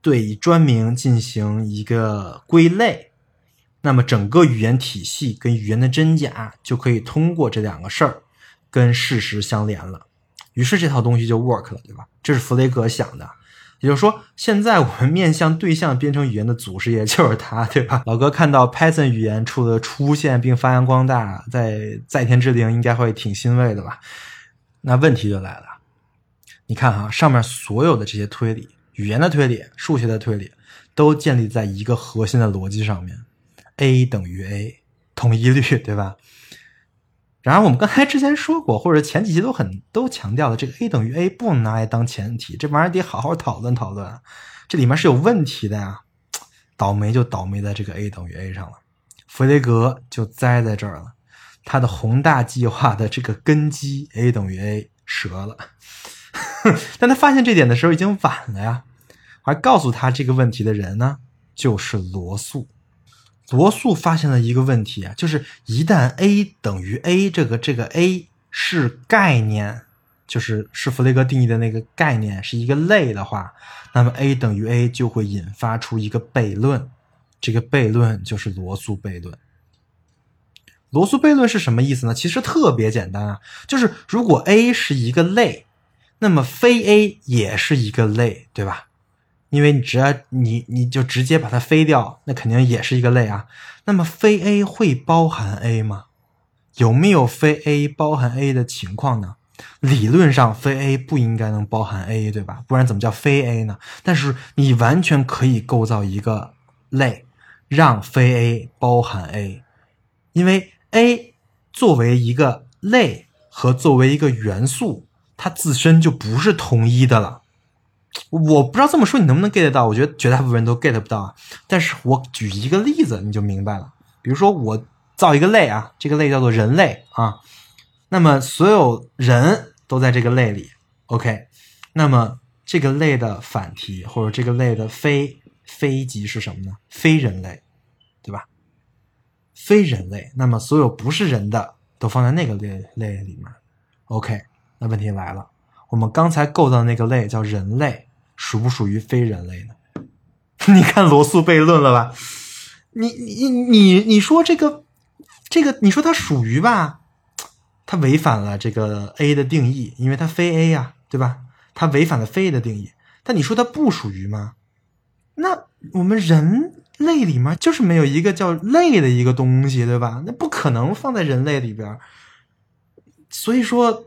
Speaker 1: 对专名进行一个归类。那么整个语言体系跟语言的真假就可以通过这两个事儿跟事实相连了，于是这套东西就 work 了，对吧？这是弗雷格想的，也就是说，现在我们面向对象编程语言的祖师爷就是他，对吧？老哥看到 Python 语言出的出现并发扬光大，在在天之灵应该会挺欣慰的吧？那问题就来了，你看哈，上面所有的这些推理，语言的推理、数学的推理，都建立在一个核心的逻辑上面。A 等于 a，统一律，对吧？然而我们刚才之前说过，或者前几期都很都强调了，这个 a 等于 a 不能拿来当前提，这玩意儿得好好讨论讨论，这里面是有问题的呀。倒霉就倒霉在这个 a 等于 a 上了，弗雷格就栽在这儿了，他的宏大计划的这个根基 a 等于 a 折了。但他发现这点的时候已经晚了呀。而告诉他这个问题的人呢，就是罗素。罗素发现了一个问题啊，就是一旦 a 等于 a，这个这个 a 是概念，就是是弗雷格定义的那个概念，是一个类的话，那么 a 等于 a 就会引发出一个悖论，这个悖论就是罗素悖论。罗素悖论是什么意思呢？其实特别简单啊，就是如果 a 是一个类，那么非 a 也是一个类，对吧？因为你只要你你就直接把它飞掉，那肯定也是一个类啊。那么非 a 会包含 a 吗？有没有非 a 包含 a 的情况呢？理论上非 a 不应该能包含 a，对吧？不然怎么叫非 a 呢？但是你完全可以构造一个类，让非 a 包含 a，因为 a 作为一个类和作为一个元素，它自身就不是统一的了。我不知道这么说你能不能 get 到？我觉得绝大部分人都 get 不到啊。但是我举一个例子你就明白了。比如说我造一个类啊，这个类叫做人类啊，那么所有人都在这个类里，OK。那么这个类的反题或者这个类的非非极是什么呢？非人类，对吧？非人类，那么所有不是人的都放在那个类类里面，OK。那问题来了，我们刚才构造的那个类叫人类。属不属于非人类呢？你看罗素悖论了吧？你你你你说这个这个，你说它属于吧？它违反了这个 A 的定义，因为它非 A 呀，对吧？它违反了非 A 的定义。但你说它不属于吗？那我们人类里面就是没有一个叫类的一个东西，对吧？那不可能放在人类里边，所以说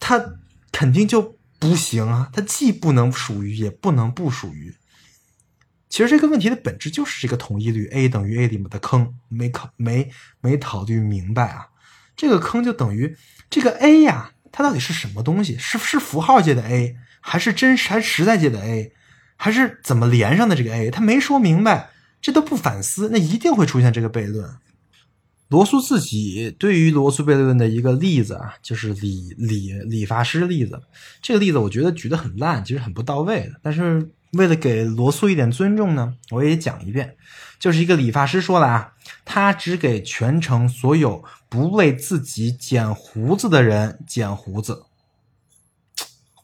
Speaker 1: 它肯定就。不行啊，它既不能属于，也不能不属于。其实这个问题的本质就是这个统一律 a 等于 a 里面的坑没考没没考虑明白啊。这个坑就等于这个 a 呀，它到底是什么东西？是是符号界的 a，还是真实还是实在界的 a，还是怎么连上的这个 a？他没说明白，这都不反思，那一定会出现这个悖论。罗素自己对于罗素悖论的一个例子啊，就是理理理发师例子。这个例子我觉得举得很烂，其实很不到位的。但是为了给罗素一点尊重呢，我也讲一遍。就是一个理发师说了啊，他只给全城所有不为自己剪胡子的人剪胡子。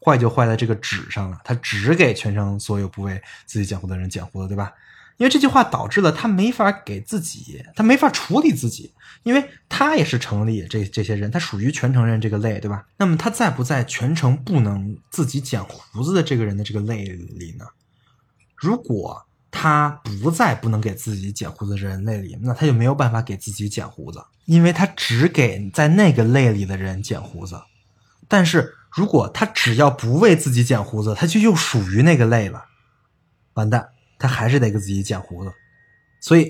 Speaker 1: 坏就坏在这个纸上了，他只给全城所有不为自己剪胡子的人剪胡子，对吧？因为这句话导致了他没法给自己，他没法处理自己，因为他也是城里这这些人，他属于全城人这个类，对吧？那么他在不在全城不能自己剪胡子的这个人的这个类里呢？如果他不在不能给自己剪胡子的人类里，那他就没有办法给自己剪胡子，因为他只给在那个类里的人剪胡子。但是如果他只要不为自己剪胡子，他就又属于那个类了，完蛋。他还是得给自己剪胡子，所以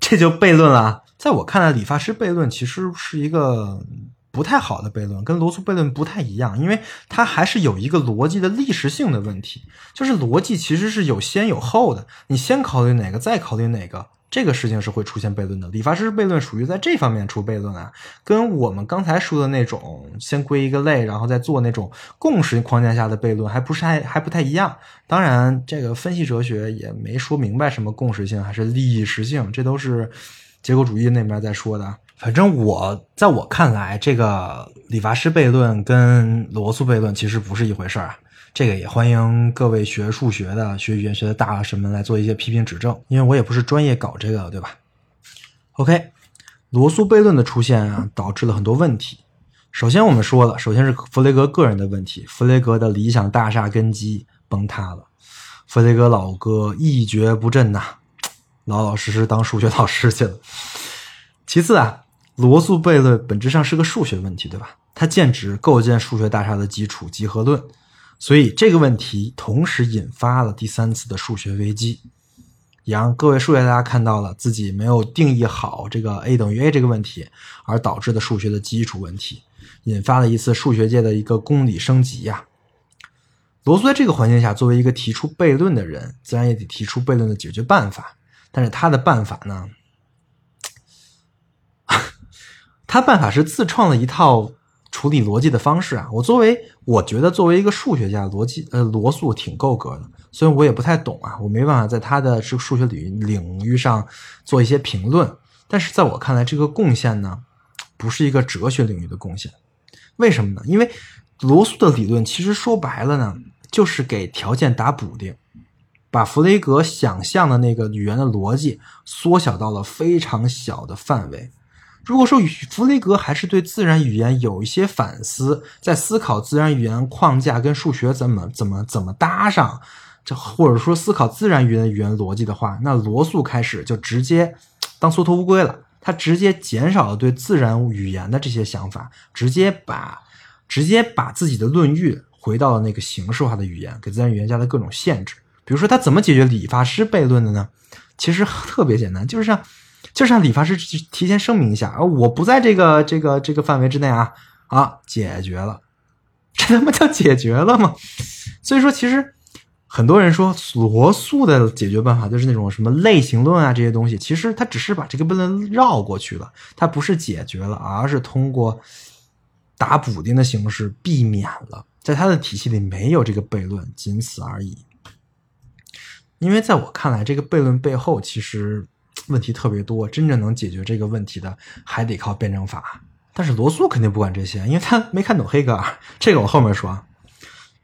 Speaker 1: 这就悖论了。在我看来，理发师悖论其实是一个不太好的悖论，跟罗素悖论不太一样，因为它还是有一个逻辑的历史性的问题，就是逻辑其实是有先有后的，你先考虑哪个，再考虑哪个。这个事情是会出现悖论的，理发师悖论属于在这方面出悖论啊，跟我们刚才说的那种先归一个类，然后再做那种共识框架下的悖论，还不是还还不太一样。当然，这个分析哲学也没说明白什么共识性还是历史性，这都是结构主义那边在说的。反正我在我看来，这个理发师悖论跟罗素悖论其实不是一回事儿啊。这个也欢迎各位学数学的、学语言学的大神们来做一些批评指正，因为我也不是专业搞这个，对吧？OK，罗素悖论的出现啊，导致了很多问题。首先我们说了，首先是弗雷格个人的问题，弗雷格的理想大厦根基崩塌了，弗雷格老哥一蹶不振呐，老老实实当数学老师去了。其次啊，罗素悖论本质上是个数学问题，对吧？它剑指构建数学大厦的基础——集合论。所以这个问题同时引发了第三次的数学危机，也让各位数学家看到了自己没有定义好这个 a 等于 a 这个问题而导致的数学的基础问题，引发了一次数学界的一个公理升级呀。罗素在这个环境下，作为一个提出悖论的人，自然也得提出悖论的解决办法。但是他的办法呢？他办法是自创了一套处理逻辑的方式啊。我作为我觉得作为一个数学家，逻辑呃罗素挺够格的，虽然我也不太懂啊，我没办法在他的这个数学领领域上做一些评论。但是在我看来，这个贡献呢，不是一个哲学领域的贡献。为什么呢？因为罗素的理论其实说白了呢，就是给条件打补丁，把弗雷格想象的那个语言的逻辑缩小到了非常小的范围。如果说弗雷格还是对自然语言有一些反思，在思考自然语言框架跟数学怎么怎么怎么搭上，这或者说思考自然语言语言逻辑的话，那罗素开始就直接当缩头乌龟了。他直接减少了对自然语言的这些想法，直接把直接把自己的论域回到了那个形式化的语言，给自然语言加了各种限制。比如说，他怎么解决理发师悖论的呢？其实特别简单，就是让就是让理发师提前声明一下，我不在这个这个这个范围之内啊啊，解决了，这他妈叫解决了吗？所以说，其实。很多人说罗素的解决办法就是那种什么类型论啊这些东西，其实他只是把这个悖论绕过去了，他不是解决了，而是通过打补丁的形式避免了，在他的体系里没有这个悖论，仅此而已。因为在我看来，这个悖论背后其实问题特别多，真正能解决这个问题的还得靠辩证法。但是罗素肯定不管这些，因为他没看懂黑格尔，这个我后面说。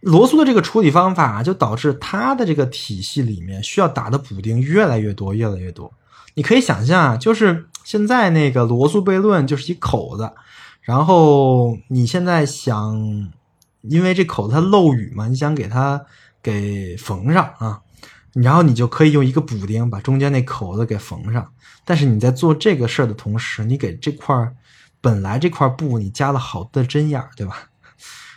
Speaker 1: 罗素的这个处理方法，就导致他的这个体系里面需要打的补丁越来越多，越来越多。你可以想象啊，就是现在那个罗素悖论就是一口子，然后你现在想，因为这口子它漏雨嘛，你想给它给缝上啊，然后你就可以用一个补丁把中间那口子给缝上。但是你在做这个事儿的同时，你给这块本来这块布你加了好多针眼儿，对吧？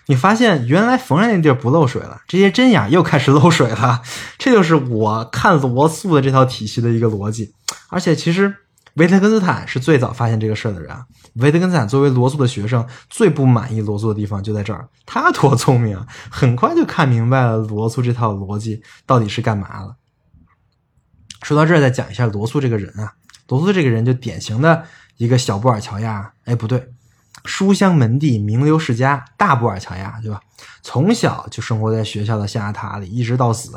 Speaker 1: 你发现原来缝上那地儿不漏水了，这些针眼又开始漏水了。这就是我看罗素的这套体系的一个逻辑。而且，其实维特根斯坦是最早发现这个事儿的人。维特根斯坦作为罗素的学生，最不满意罗素的地方就在这儿。他多聪明啊，很快就看明白了罗素这套逻辑到底是干嘛了。说到这儿，再讲一下罗素这个人啊，罗素这个人就典型的一个小布尔乔亚。哎，不对。书香门第、名流世家，大布尔乔亚，对吧？从小就生活在学校的象牙塔里，一直到死。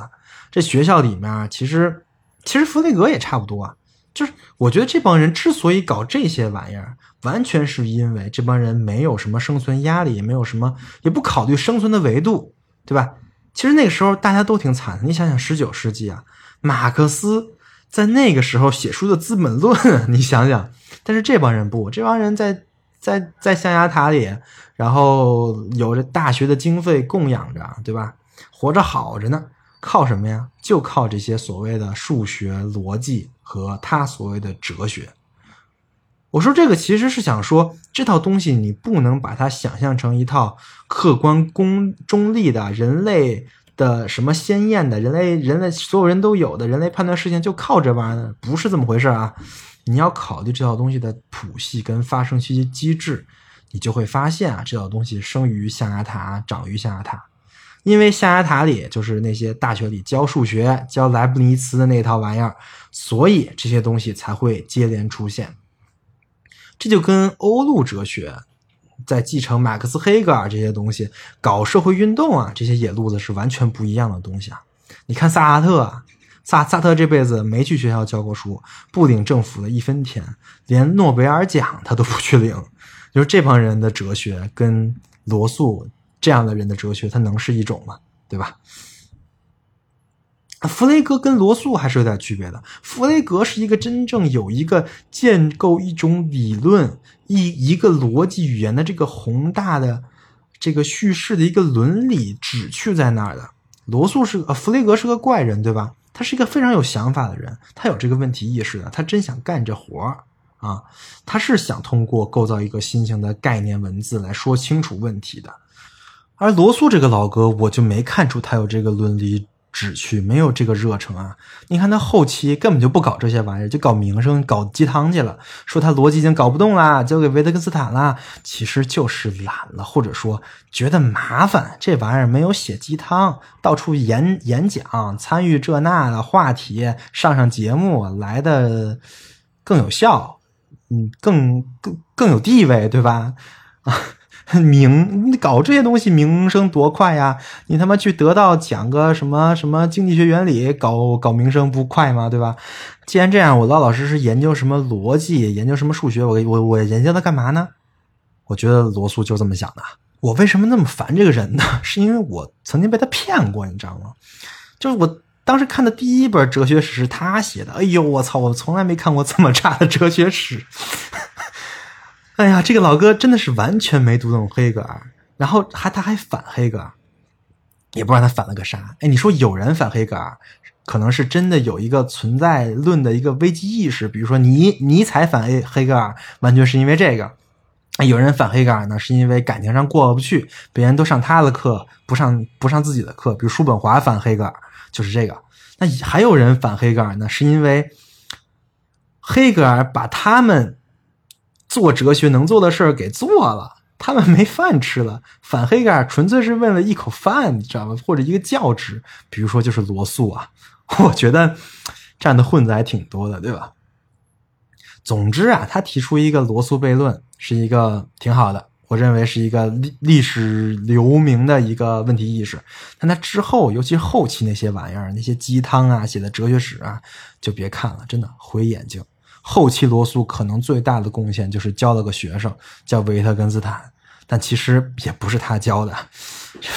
Speaker 1: 这学校里面，其实其实弗雷格也差不多啊。就是我觉得这帮人之所以搞这些玩意儿，完全是因为这帮人没有什么生存压力，也没有什么，也不考虑生存的维度，对吧？其实那个时候大家都挺惨的。你想想，十九世纪啊，马克思在那个时候写书的《资本论》，你想想。但是这帮人不，这帮人在。在在象牙塔里，然后有着大学的经费供养着，对吧？活着好着呢，靠什么呀？就靠这些所谓的数学逻辑和他所谓的哲学。我说这个其实是想说，这套东西你不能把它想象成一套客观公中立的人类的什么鲜艳的人类人类所有人都有的人类判断事情就靠这玩意儿，不是这么回事啊。你要考虑这套东西的谱系跟发生机机制，你就会发现啊，这套东西生于象牙塔，长于象牙塔。因为象牙塔里就是那些大学里教数学、教莱布尼茨的那套玩意儿，所以这些东西才会接连出现。这就跟欧陆哲学在继承马克思、黑格尔这些东西搞社会运动啊，这些野路子是完全不一样的东西啊。你看萨哈特啊。萨萨特这辈子没去学校教过书，不领政府的一分钱，连诺贝尔奖他都不去领。就是这帮人的哲学跟罗素这样的人的哲学，他能是一种吗？对吧？弗雷格跟罗素还是有点区别的。弗雷格是一个真正有一个建构一种理论、一一个逻辑语言的这个宏大的这个叙事的一个伦理旨趣在那儿的。罗素是呃，弗雷格是个怪人，对吧？他是一个非常有想法的人，他有这个问题意识的，他真想干这活儿啊！他是想通过构造一个新型的概念文字来说清楚问题的。而罗素这个老哥，我就没看出他有这个伦理。旨趣没有这个热诚啊！你看他后期根本就不搞这些玩意儿，就搞名声、搞鸡汤去了。说他逻辑已经搞不动了，交给维特根斯坦了，其实就是懒了，或者说觉得麻烦。这玩意儿没有写鸡汤，到处演演讲、参与这那的话题，上上节目来的更有效，嗯，更更更有地位，对吧？啊，名，你搞这些东西名声多快呀？你他妈去得到讲个什么什么经济学原理，搞搞名声不快吗？对吧？既然这样，我老老实实研究什么逻辑，研究什么数学，我我我研究它干嘛呢？我觉得罗素就这么想的。我为什么那么烦这个人呢？是因为我曾经被他骗过，你知道吗？就是我当时看的第一本哲学史是他写的。哎呦，我操！我从来没看过这么差的哲学史。哎呀，这个老哥真的是完全没读懂黑格尔，然后还他还反黑格尔，也不知道他反了个啥。哎，你说有人反黑格尔，可能是真的有一个存在论的一个危机意识，比如说尼尼采反黑黑格尔，完全是因为这个。有人反黑格尔呢，是因为感情上过不去，别人都上他的课，不上不上自己的课。比如叔本华反黑格尔，就是这个。那还有人反黑格尔呢，是因为黑格尔把他们。做哲学能做的事儿给做了，他们没饭吃了。反黑格尔纯粹是为了一口饭，你知道吗？或者一个教职，比如说就是罗素啊。我觉得这样的混子还挺多的，对吧？总之啊，他提出一个罗素悖论，是一个挺好的，我认为是一个历历史留名的一个问题意识。但他之后，尤其后期那些玩意儿，那些鸡汤啊，写的哲学史啊，就别看了，真的毁眼睛。后期罗素可能最大的贡献就是教了个学生叫维特根斯坦，但其实也不是他教的，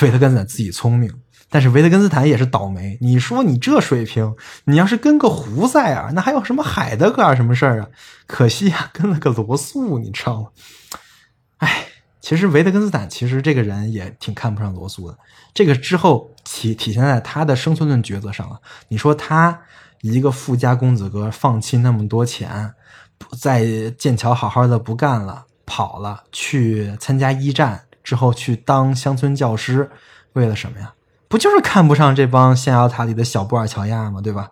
Speaker 1: 维特根斯坦自己聪明，但是维特根斯坦也是倒霉。你说你这水平，你要是跟个胡塞尔，那还有什么海德格尔什么事儿啊？可惜啊，跟了个罗素，你知道吗？哎，其实维特根斯坦其实这个人也挺看不上罗素的，这个之后体体现在他的生存论抉择上了。你说他。一个富家公子哥放弃那么多钱，在剑桥好好的不干了，跑了去参加一战之后去当乡村教师，为了什么呀？不就是看不上这帮象牙塔里的小布尔乔亚吗？对吧？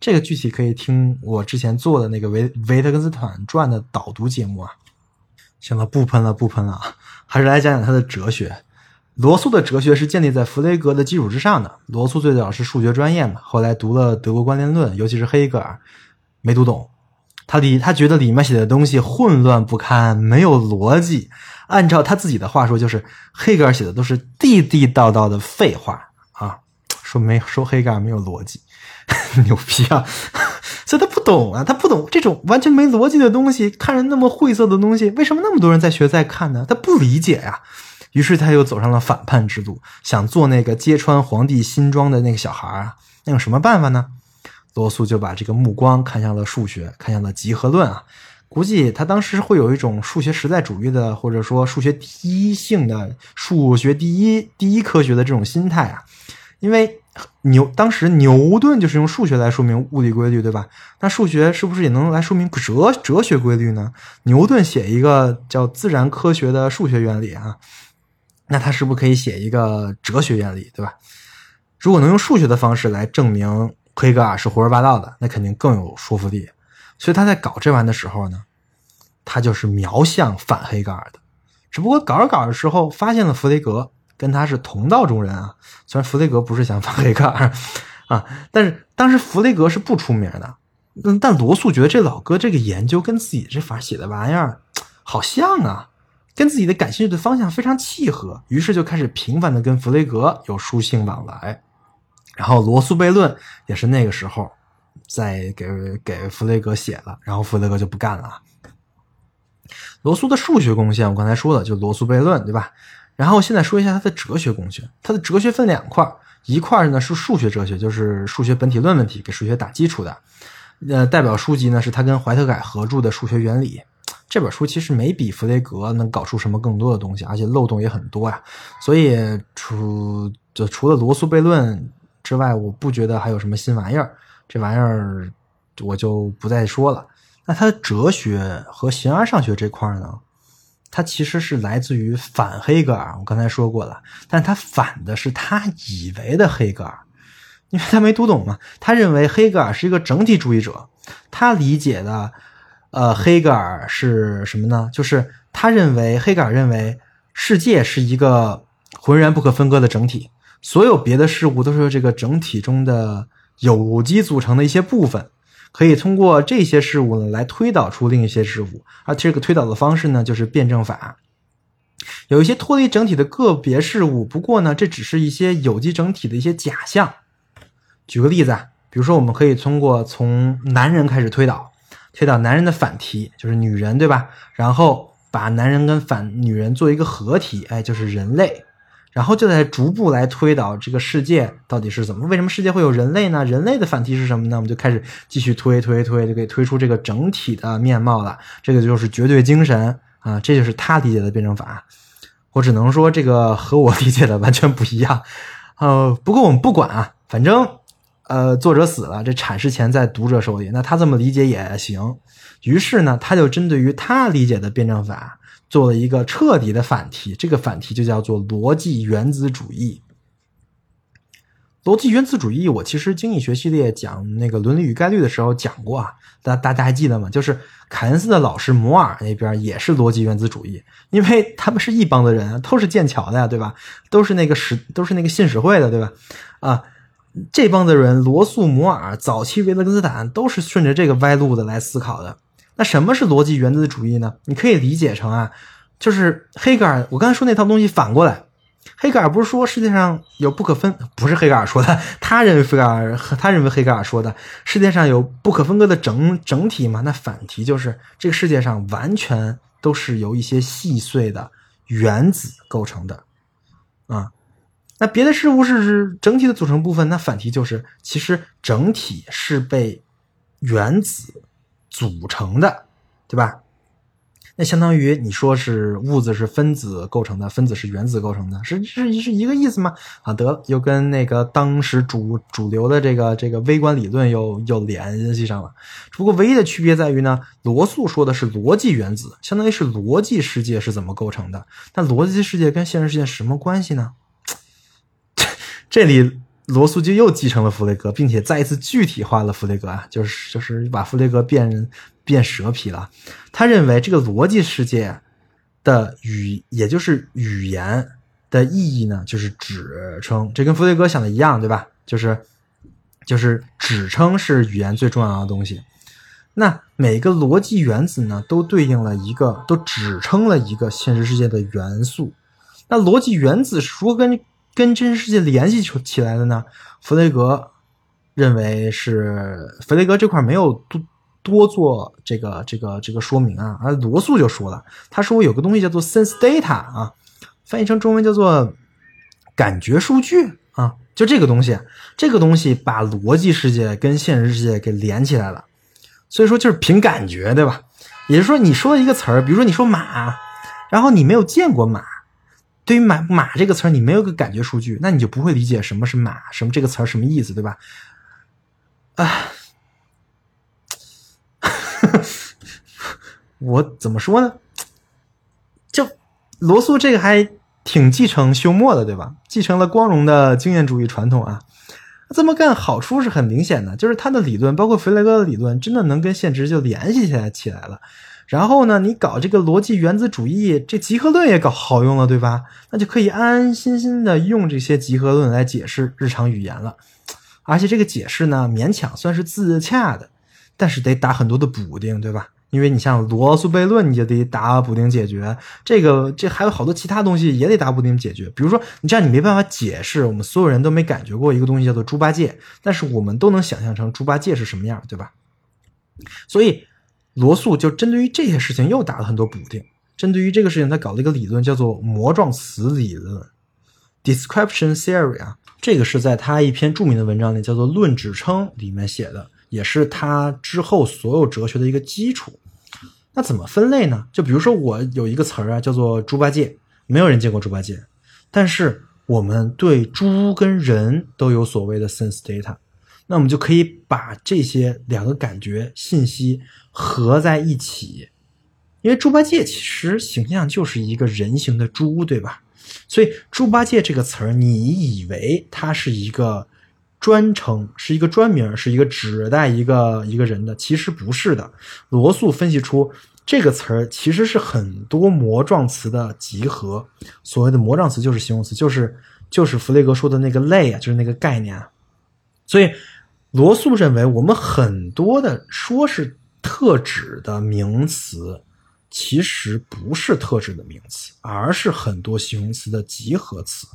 Speaker 1: 这个具体可以听我之前做的那个维维特根斯坦传的导读节目啊。行了，不喷了，不喷了，还是来讲讲他的哲学。罗素的哲学是建立在弗雷格的基础之上的。罗素最早是数学专业嘛，后来读了德国关联论，尤其是黑格尔，没读懂。他里他觉得里面写的东西混乱不堪，没有逻辑。按照他自己的话说，就是黑格尔写的都是地地道道的废话啊。说没说黑格尔没有逻辑，牛逼啊！所以他不懂啊，他不懂这种完全没逻辑的东西，看着那么晦涩的东西，为什么那么多人在学在看呢？他不理解呀。于是他又走上了反叛之路，想做那个揭穿皇帝新装的那个小孩啊。那有什么办法呢？罗素就把这个目光看向了数学，看向了集合论啊。估计他当时会有一种数学实在主义的，或者说数学第一性的数学第一第一科学的这种心态啊。因为牛当时牛顿就是用数学来说明物理规律，对吧？那数学是不是也能来说明哲哲学规律呢？牛顿写一个叫自然科学的数学原理啊。那他是不是可以写一个哲学原理，对吧？如果能用数学的方式来证明黑格尔是胡说八道的，那肯定更有说服力。所以他在搞这玩意的时候呢，他就是瞄向反黑格尔的。只不过搞着搞着时候，发现了弗雷格跟他是同道中人啊。虽然弗雷格不是想反黑格尔啊，但是当时弗雷格是不出名的。但罗素觉得这老哥这个研究跟自己这法写的玩意儿好像啊。跟自己的感兴趣的方向非常契合，于是就开始频繁的跟弗雷格有书信往来。然后罗素悖论也是那个时候在给给弗雷格写了，然后弗雷格就不干了。罗素的数学贡献我刚才说了，就罗素悖论，对吧？然后现在说一下他的哲学贡献。他的哲学分两块，一块呢是数学哲学，就是数学本体论问题，给数学打基础的。呃，代表书籍呢是他跟怀特改合著的《数学原理》。这本书其实没比弗雷格能搞出什么更多的东西，而且漏洞也很多呀。所以除就除了罗素悖论之外，我不觉得还有什么新玩意儿。这玩意儿我就不再说了。那他的哲学和形而上学这块呢，它其实是来自于反黑格尔。我刚才说过了，但他反的是他以为的黑格尔，因为他没读懂嘛。他认为黑格尔是一个整体主义者，他理解的。呃，黑格尔是什么呢？就是他认为，黑格尔认为世界是一个浑然不可分割的整体，所有别的事物都是这个整体中的有机组成的一些部分，可以通过这些事物呢来推导出另一些事物，而这个推导的方式呢就是辩证法。有一些脱离整体的个别事物。不过呢，这只是一些有机整体的一些假象。举个例子啊，比如说我们可以通过从男人开始推导，推导男人的反题就是女人，对吧？然后把男人跟反女人做一个合体，哎，就是人类。然后就在逐步来推导这个世界到底是怎么？为什么世界会有人类呢？人类的反题是什么呢？我们就开始继续推推推，就可以推出这个整体的面貌了。这个就是绝对精神啊，这就是他理解的辩证法。我只能说这个和我理解的完全不一样。呃，不过我们不管啊，反正呃作者死了，这阐释权在读者手里，那他这么理解也行。于是呢，他就针对于他理解的辩证法。做了一个彻底的反题，这个反题就叫做逻辑原子主义。逻辑原子主义，我其实经济学系列讲那个伦理与概率的时候讲过啊，大大家还记得吗？就是凯恩斯的老师摩尔那边也是逻辑原子主义，因为他们是一帮的人，都是剑桥的呀，对吧？都是那个史，都是那个信使会的，对吧？啊，这帮子人，罗素、摩尔、早期维特根斯坦都是顺着这个歪路子来思考的。那什么是逻辑原子主义呢？你可以理解成啊，就是黑格尔。我刚才说那套东西反过来，黑格尔不是说世界上有不可分，不是黑格尔说的，他认为黑格尔他认为黑格尔说的世界上有不可分割的整整体嘛？那反题就是这个世界上完全都是由一些细碎的原子构成的啊。那别的事物是整体的组成部分，那反题就是其实整体是被原子。组成的，对吧？那相当于你说是物质是分子构成的，分子是原子构成的，是是是一个意思吗？啊，得又跟那个当时主主流的这个这个微观理论又又联系上了。不过唯一的区别在于呢，罗素说的是逻辑原子，相当于是逻辑世界是怎么构成的。那逻辑世界跟现实世界什么关系呢？这里。罗素就又继承了弗雷格，并且再一次具体化了弗雷格啊，就是就是把弗雷格变变蛇皮了。他认为这个逻辑世界的语，也就是语言的意义呢，就是指称。这跟弗雷格想的一样，对吧？就是就是指称是语言最重要的东西。那每个逻辑原子呢，都对应了一个，都指称了一个现实世界的元素。那逻辑原子如何跟？跟真实世界联系起起来的呢？弗雷格认为是弗雷格这块没有多多做这个这个这个说明啊，而罗素就说了，他说有个东西叫做 sense data 啊，翻译成中文叫做感觉数据啊，就这个东西，这个东西把逻辑世界跟现实世界给连起来了，所以说就是凭感觉，对吧？也就是说，你说一个词儿，比如说你说马，然后你没有见过马。对于马马这个词儿，你没有个感觉数据，那你就不会理解什么是马，什么这个词儿什么意思，对吧？啊，我怎么说呢？就罗素这个还挺继承休谟的，对吧？继承了光荣的经验主义传统啊。这么干好处是很明显的，就是他的理论，包括弗雷格的理论，真的能跟现实就联系起来起来了。然后呢，你搞这个逻辑原子主义，这集合论也搞好用了，对吧？那就可以安安心心的用这些集合论来解释日常语言了。而且这个解释呢，勉强算是自洽的，但是得打很多的补丁，对吧？因为你像罗素悖论，你就得打补丁解决。这个这还有好多其他东西也得打补丁解决。比如说，你这样你没办法解释，我们所有人都没感觉过一个东西叫做猪八戒，但是我们都能想象成猪八戒是什么样，对吧？所以。罗素就针对于这些事情又打了很多补丁。针对于这个事情，他搞了一个理论，叫做模状词理论 （description theory） 啊。这个是在他一篇著名的文章里，叫做《论指称》里面写的，也是他之后所有哲学的一个基础。那怎么分类呢？就比如说，我有一个词儿啊，叫做猪八戒，没有人见过猪八戒，但是我们对猪跟人都有所谓的 sense data。那我们就可以把这些两个感觉信息合在一起，因为猪八戒其实形象就是一个人形的猪，对吧？所以猪八戒这个词儿，你以为它是一个专称，是一个专名，是一个指代一个一个人的，其实不是的。罗素分析出这个词儿其实是很多模状词的集合。所谓的模状词就是形容词，就是就是弗雷格说的那个类啊，就是那个概念。所以。罗素认为，我们很多的说是特指的名词，其实不是特指的名词，而是很多形容词的集合词。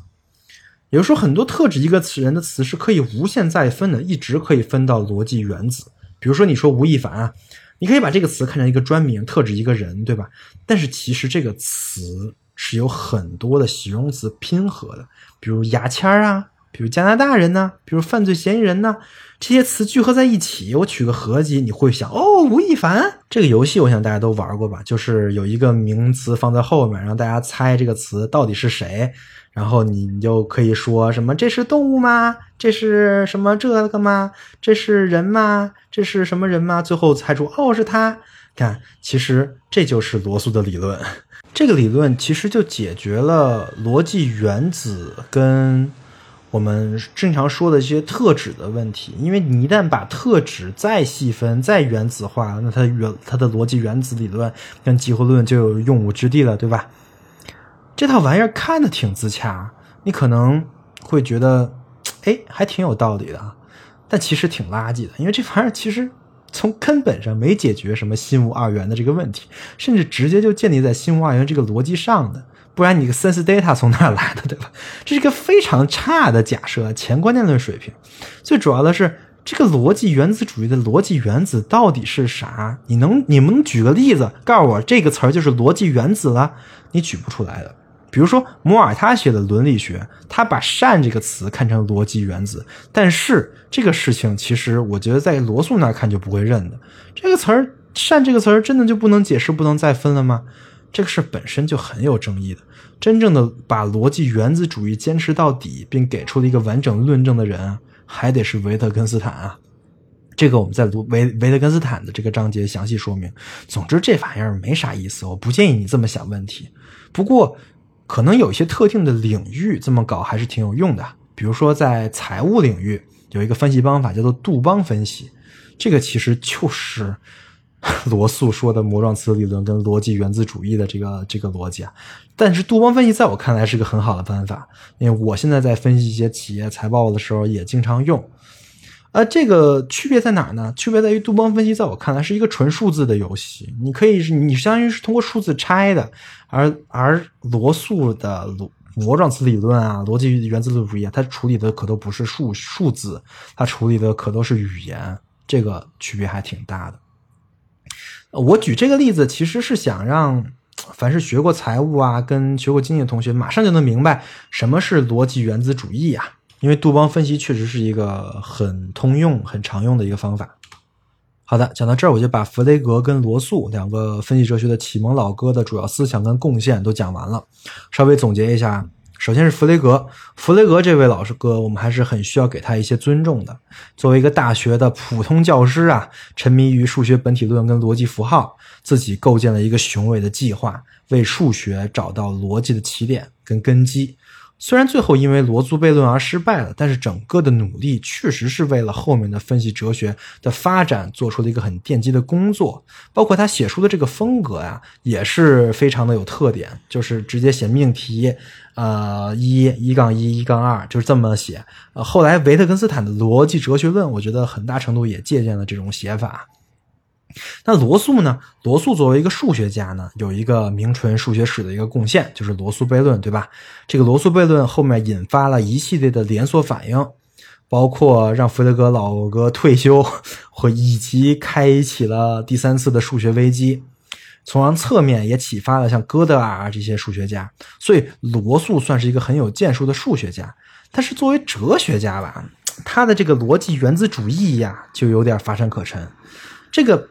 Speaker 1: 也就是说，很多特指一个词人的词是可以无限再分的，一直可以分到逻辑原子。比如说，你说吴亦凡啊，你可以把这个词看成一个专名，特指一个人，对吧？但是其实这个词是有很多的形容词拼合的，比如牙签啊，比如加拿大人呢，比如犯罪嫌疑人呢，这些词聚合在一起，我取个合集，你会想哦，吴亦凡。这个游戏我想大家都玩过吧，就是有一个名词放在后面，让大家猜这个词到底是谁。然后你你就可以说什么这是动物吗？这是什么这个吗？这是人吗？这是什么人吗？最后猜出哦是他。看，其实这就是罗素的理论。这个理论其实就解决了逻辑原子跟我们正常说的这些特指的问题。因为你一旦把特指再细分、再原子化，那它原它的逻辑原子理论跟集合论就有用武之地了，对吧？这套玩意儿看的挺自洽，你可能会觉得，哎，还挺有道理的啊，但其实挺垃圾的，因为这玩意儿其实从根本上没解决什么心无二元的这个问题，甚至直接就建立在心无二元这个逻辑上的，不然你个 sense data 从哪来的，对吧？这是一个非常差的假设，前观念论水平。最主要的是，这个逻辑原子主义的逻辑原子到底是啥？你能你们举个例子告诉我这个词儿就是逻辑原子了？你举不出来的。比如说摩尔他写的伦理学，他把善这个词看成逻辑原子，但是这个事情其实我觉得在罗素那看就不会认的。这个词儿善这个词儿真的就不能解释不能再分了吗？这个事本身就很有争议的。真正的把逻辑原子主义坚持到底，并给出了一个完整论证的人，还得是维特根斯坦啊。这个我们在维维特根斯坦的这个章节详细说明。总之这玩意儿没啥意思，我不建议你这么想问题。不过。可能有一些特定的领域这么搞还是挺有用的，比如说在财务领域有一个分析方法叫做杜邦分析，这个其实就是 罗素说的膜状词理论跟逻辑原子主义的这个这个逻辑啊。但是杜邦分析在我看来是个很好的办法，因为我现在在分析一些企业财报的时候也经常用。呃，这个区别在哪呢？区别在于杜邦分析，在我看来是一个纯数字的游戏。你可以是，你相当于是通过数字拆的，而而罗素的逻膜状词理论啊，逻辑原子主义啊，它处理的可都不是数数字，它处理的可都是语言，这个区别还挺大的。我举这个例子，其实是想让凡是学过财务啊，跟学过经济的同学，马上就能明白什么是逻辑原子主义呀。因为杜邦分析确实是一个很通用、很常用的一个方法。好的，讲到这儿，我就把弗雷格跟罗素两个分析哲学的启蒙老哥的主要思想跟贡献都讲完了。稍微总结一下，首先是弗雷格。弗雷格这位老师哥，我们还是很需要给他一些尊重的。作为一个大学的普通教师啊，沉迷于数学本体论跟逻辑符号，自己构建了一个雄伟的计划，为数学找到逻辑的起点跟根基。虽然最后因为罗素悖论而失败了，但是整个的努力确实是为了后面的分析哲学的发展做出了一个很奠基的工作。包括他写书的这个风格呀，也是非常的有特点，就是直接写命题，呃，一一杠一一杠二就是这么写。呃，后来维特根斯坦的逻辑哲学论，我觉得很大程度也借鉴了这种写法。那罗素呢？罗素作为一个数学家呢，有一个名纯数学史的一个贡献，就是罗素悖论，对吧？这个罗素悖论后面引发了一系列的连锁反应，包括让弗雷格老哥退休，或以及开启了第三次的数学危机，从而侧面也启发了像哥德尔这些数学家。所以罗素算是一个很有建树的数学家。但是作为哲学家吧，他的这个逻辑原子主义呀，就有点乏善可陈。这个。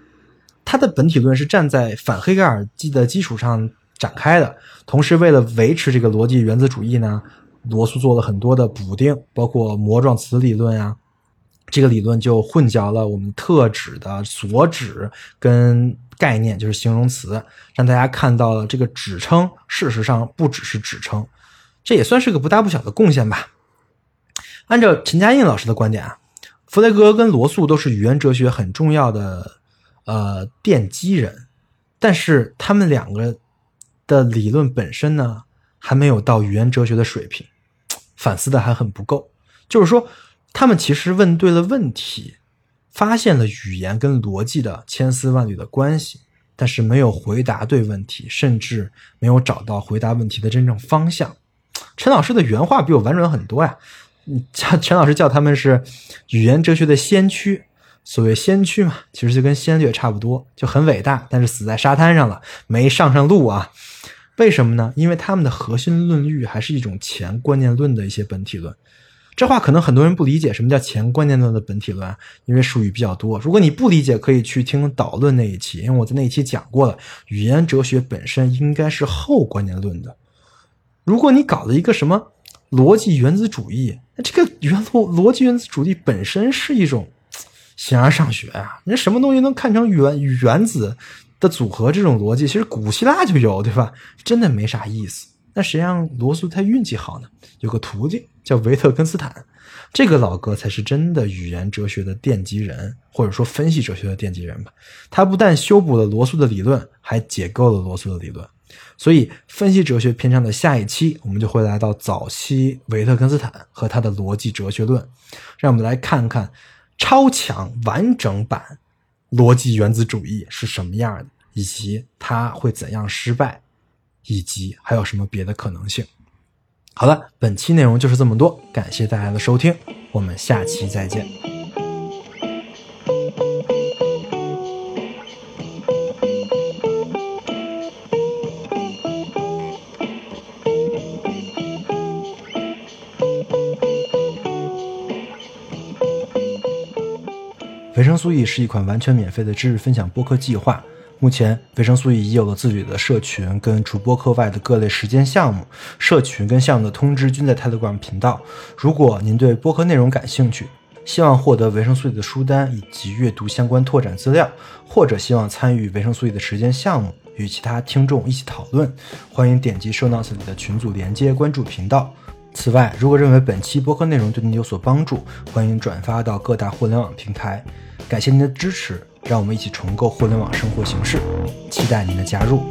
Speaker 1: 他的本体论是站在反黑格尔基的基础上展开的，同时为了维持这个逻辑原子主义呢，罗素做了很多的补丁，包括膜状词理论啊，这个理论就混淆了我们特指的所指跟概念，就是形容词，让大家看到了这个指称事实上不只是指称，这也算是个不大不小的贡献吧。按照陈嘉映老师的观点啊，弗雷格跟罗素都是语言哲学很重要的。呃，奠基人，但是他们两个的理论本身呢，还没有到语言哲学的水平，反思的还很不够。就是说，他们其实问对了问题，发现了语言跟逻辑的千丝万缕的关系，但是没有回答对问题，甚至没有找到回答问题的真正方向。陈老师的原话比我婉转很多呀。叫陈老师叫他们是语言哲学的先驱。所谓先驱嘛，其实就跟先略差不多，就很伟大，但是死在沙滩上了，没上上路啊。为什么呢？因为他们的核心论域还是一种前观念论的一些本体论。这话可能很多人不理解，什么叫前观念论的本体论？因为术语比较多。如果你不理解，可以去听导论那一期，因为我在那一期讲过了，语言哲学本身应该是后观念论的。如果你搞了一个什么逻辑原子主义，那这个原逻逻辑原子主义本身是一种形而上学啊！那什么东西能看成原原子的组合？这种逻辑其实古希腊就有，对吧？真的没啥意思。那谁让罗素他运气好呢？有个徒弟叫维特根斯坦，这个老哥才是真的语言哲学的奠基人，或者说分析哲学的奠基人吧。他不但修补了罗素的理论，还解构了罗素的理论。所以，分析哲学篇章的下一期，我们就会来到早期维特根斯坦和他的逻辑哲学论，让我们来看看超强完整版逻辑原子主义是什么样的，以及它会怎样失败。以及还有什么别的可能性？好了，本期内容就是这么多，感谢大家的收听，我们下期再见。维生素 E 是一款完全免费的知识分享播客计划。目前，维生素 E 已有了自己的社群，跟除播客外的各类实践项目。社群跟项目的通知均在 Telegram 频道。如果您对播客内容感兴趣，希望获得维生素 E 的书单以及阅读相关拓展资料，或者希望参与维生素 E 的实践项目，与其他听众一起讨论，欢迎点击 Show Notes 里的群组连接，关注频道。此外，如果认为本期播客内容对您有所帮助，欢迎转发到各大互联网平台。感谢您的支持。让我们一起重构互联网生活形式，期待您的加入。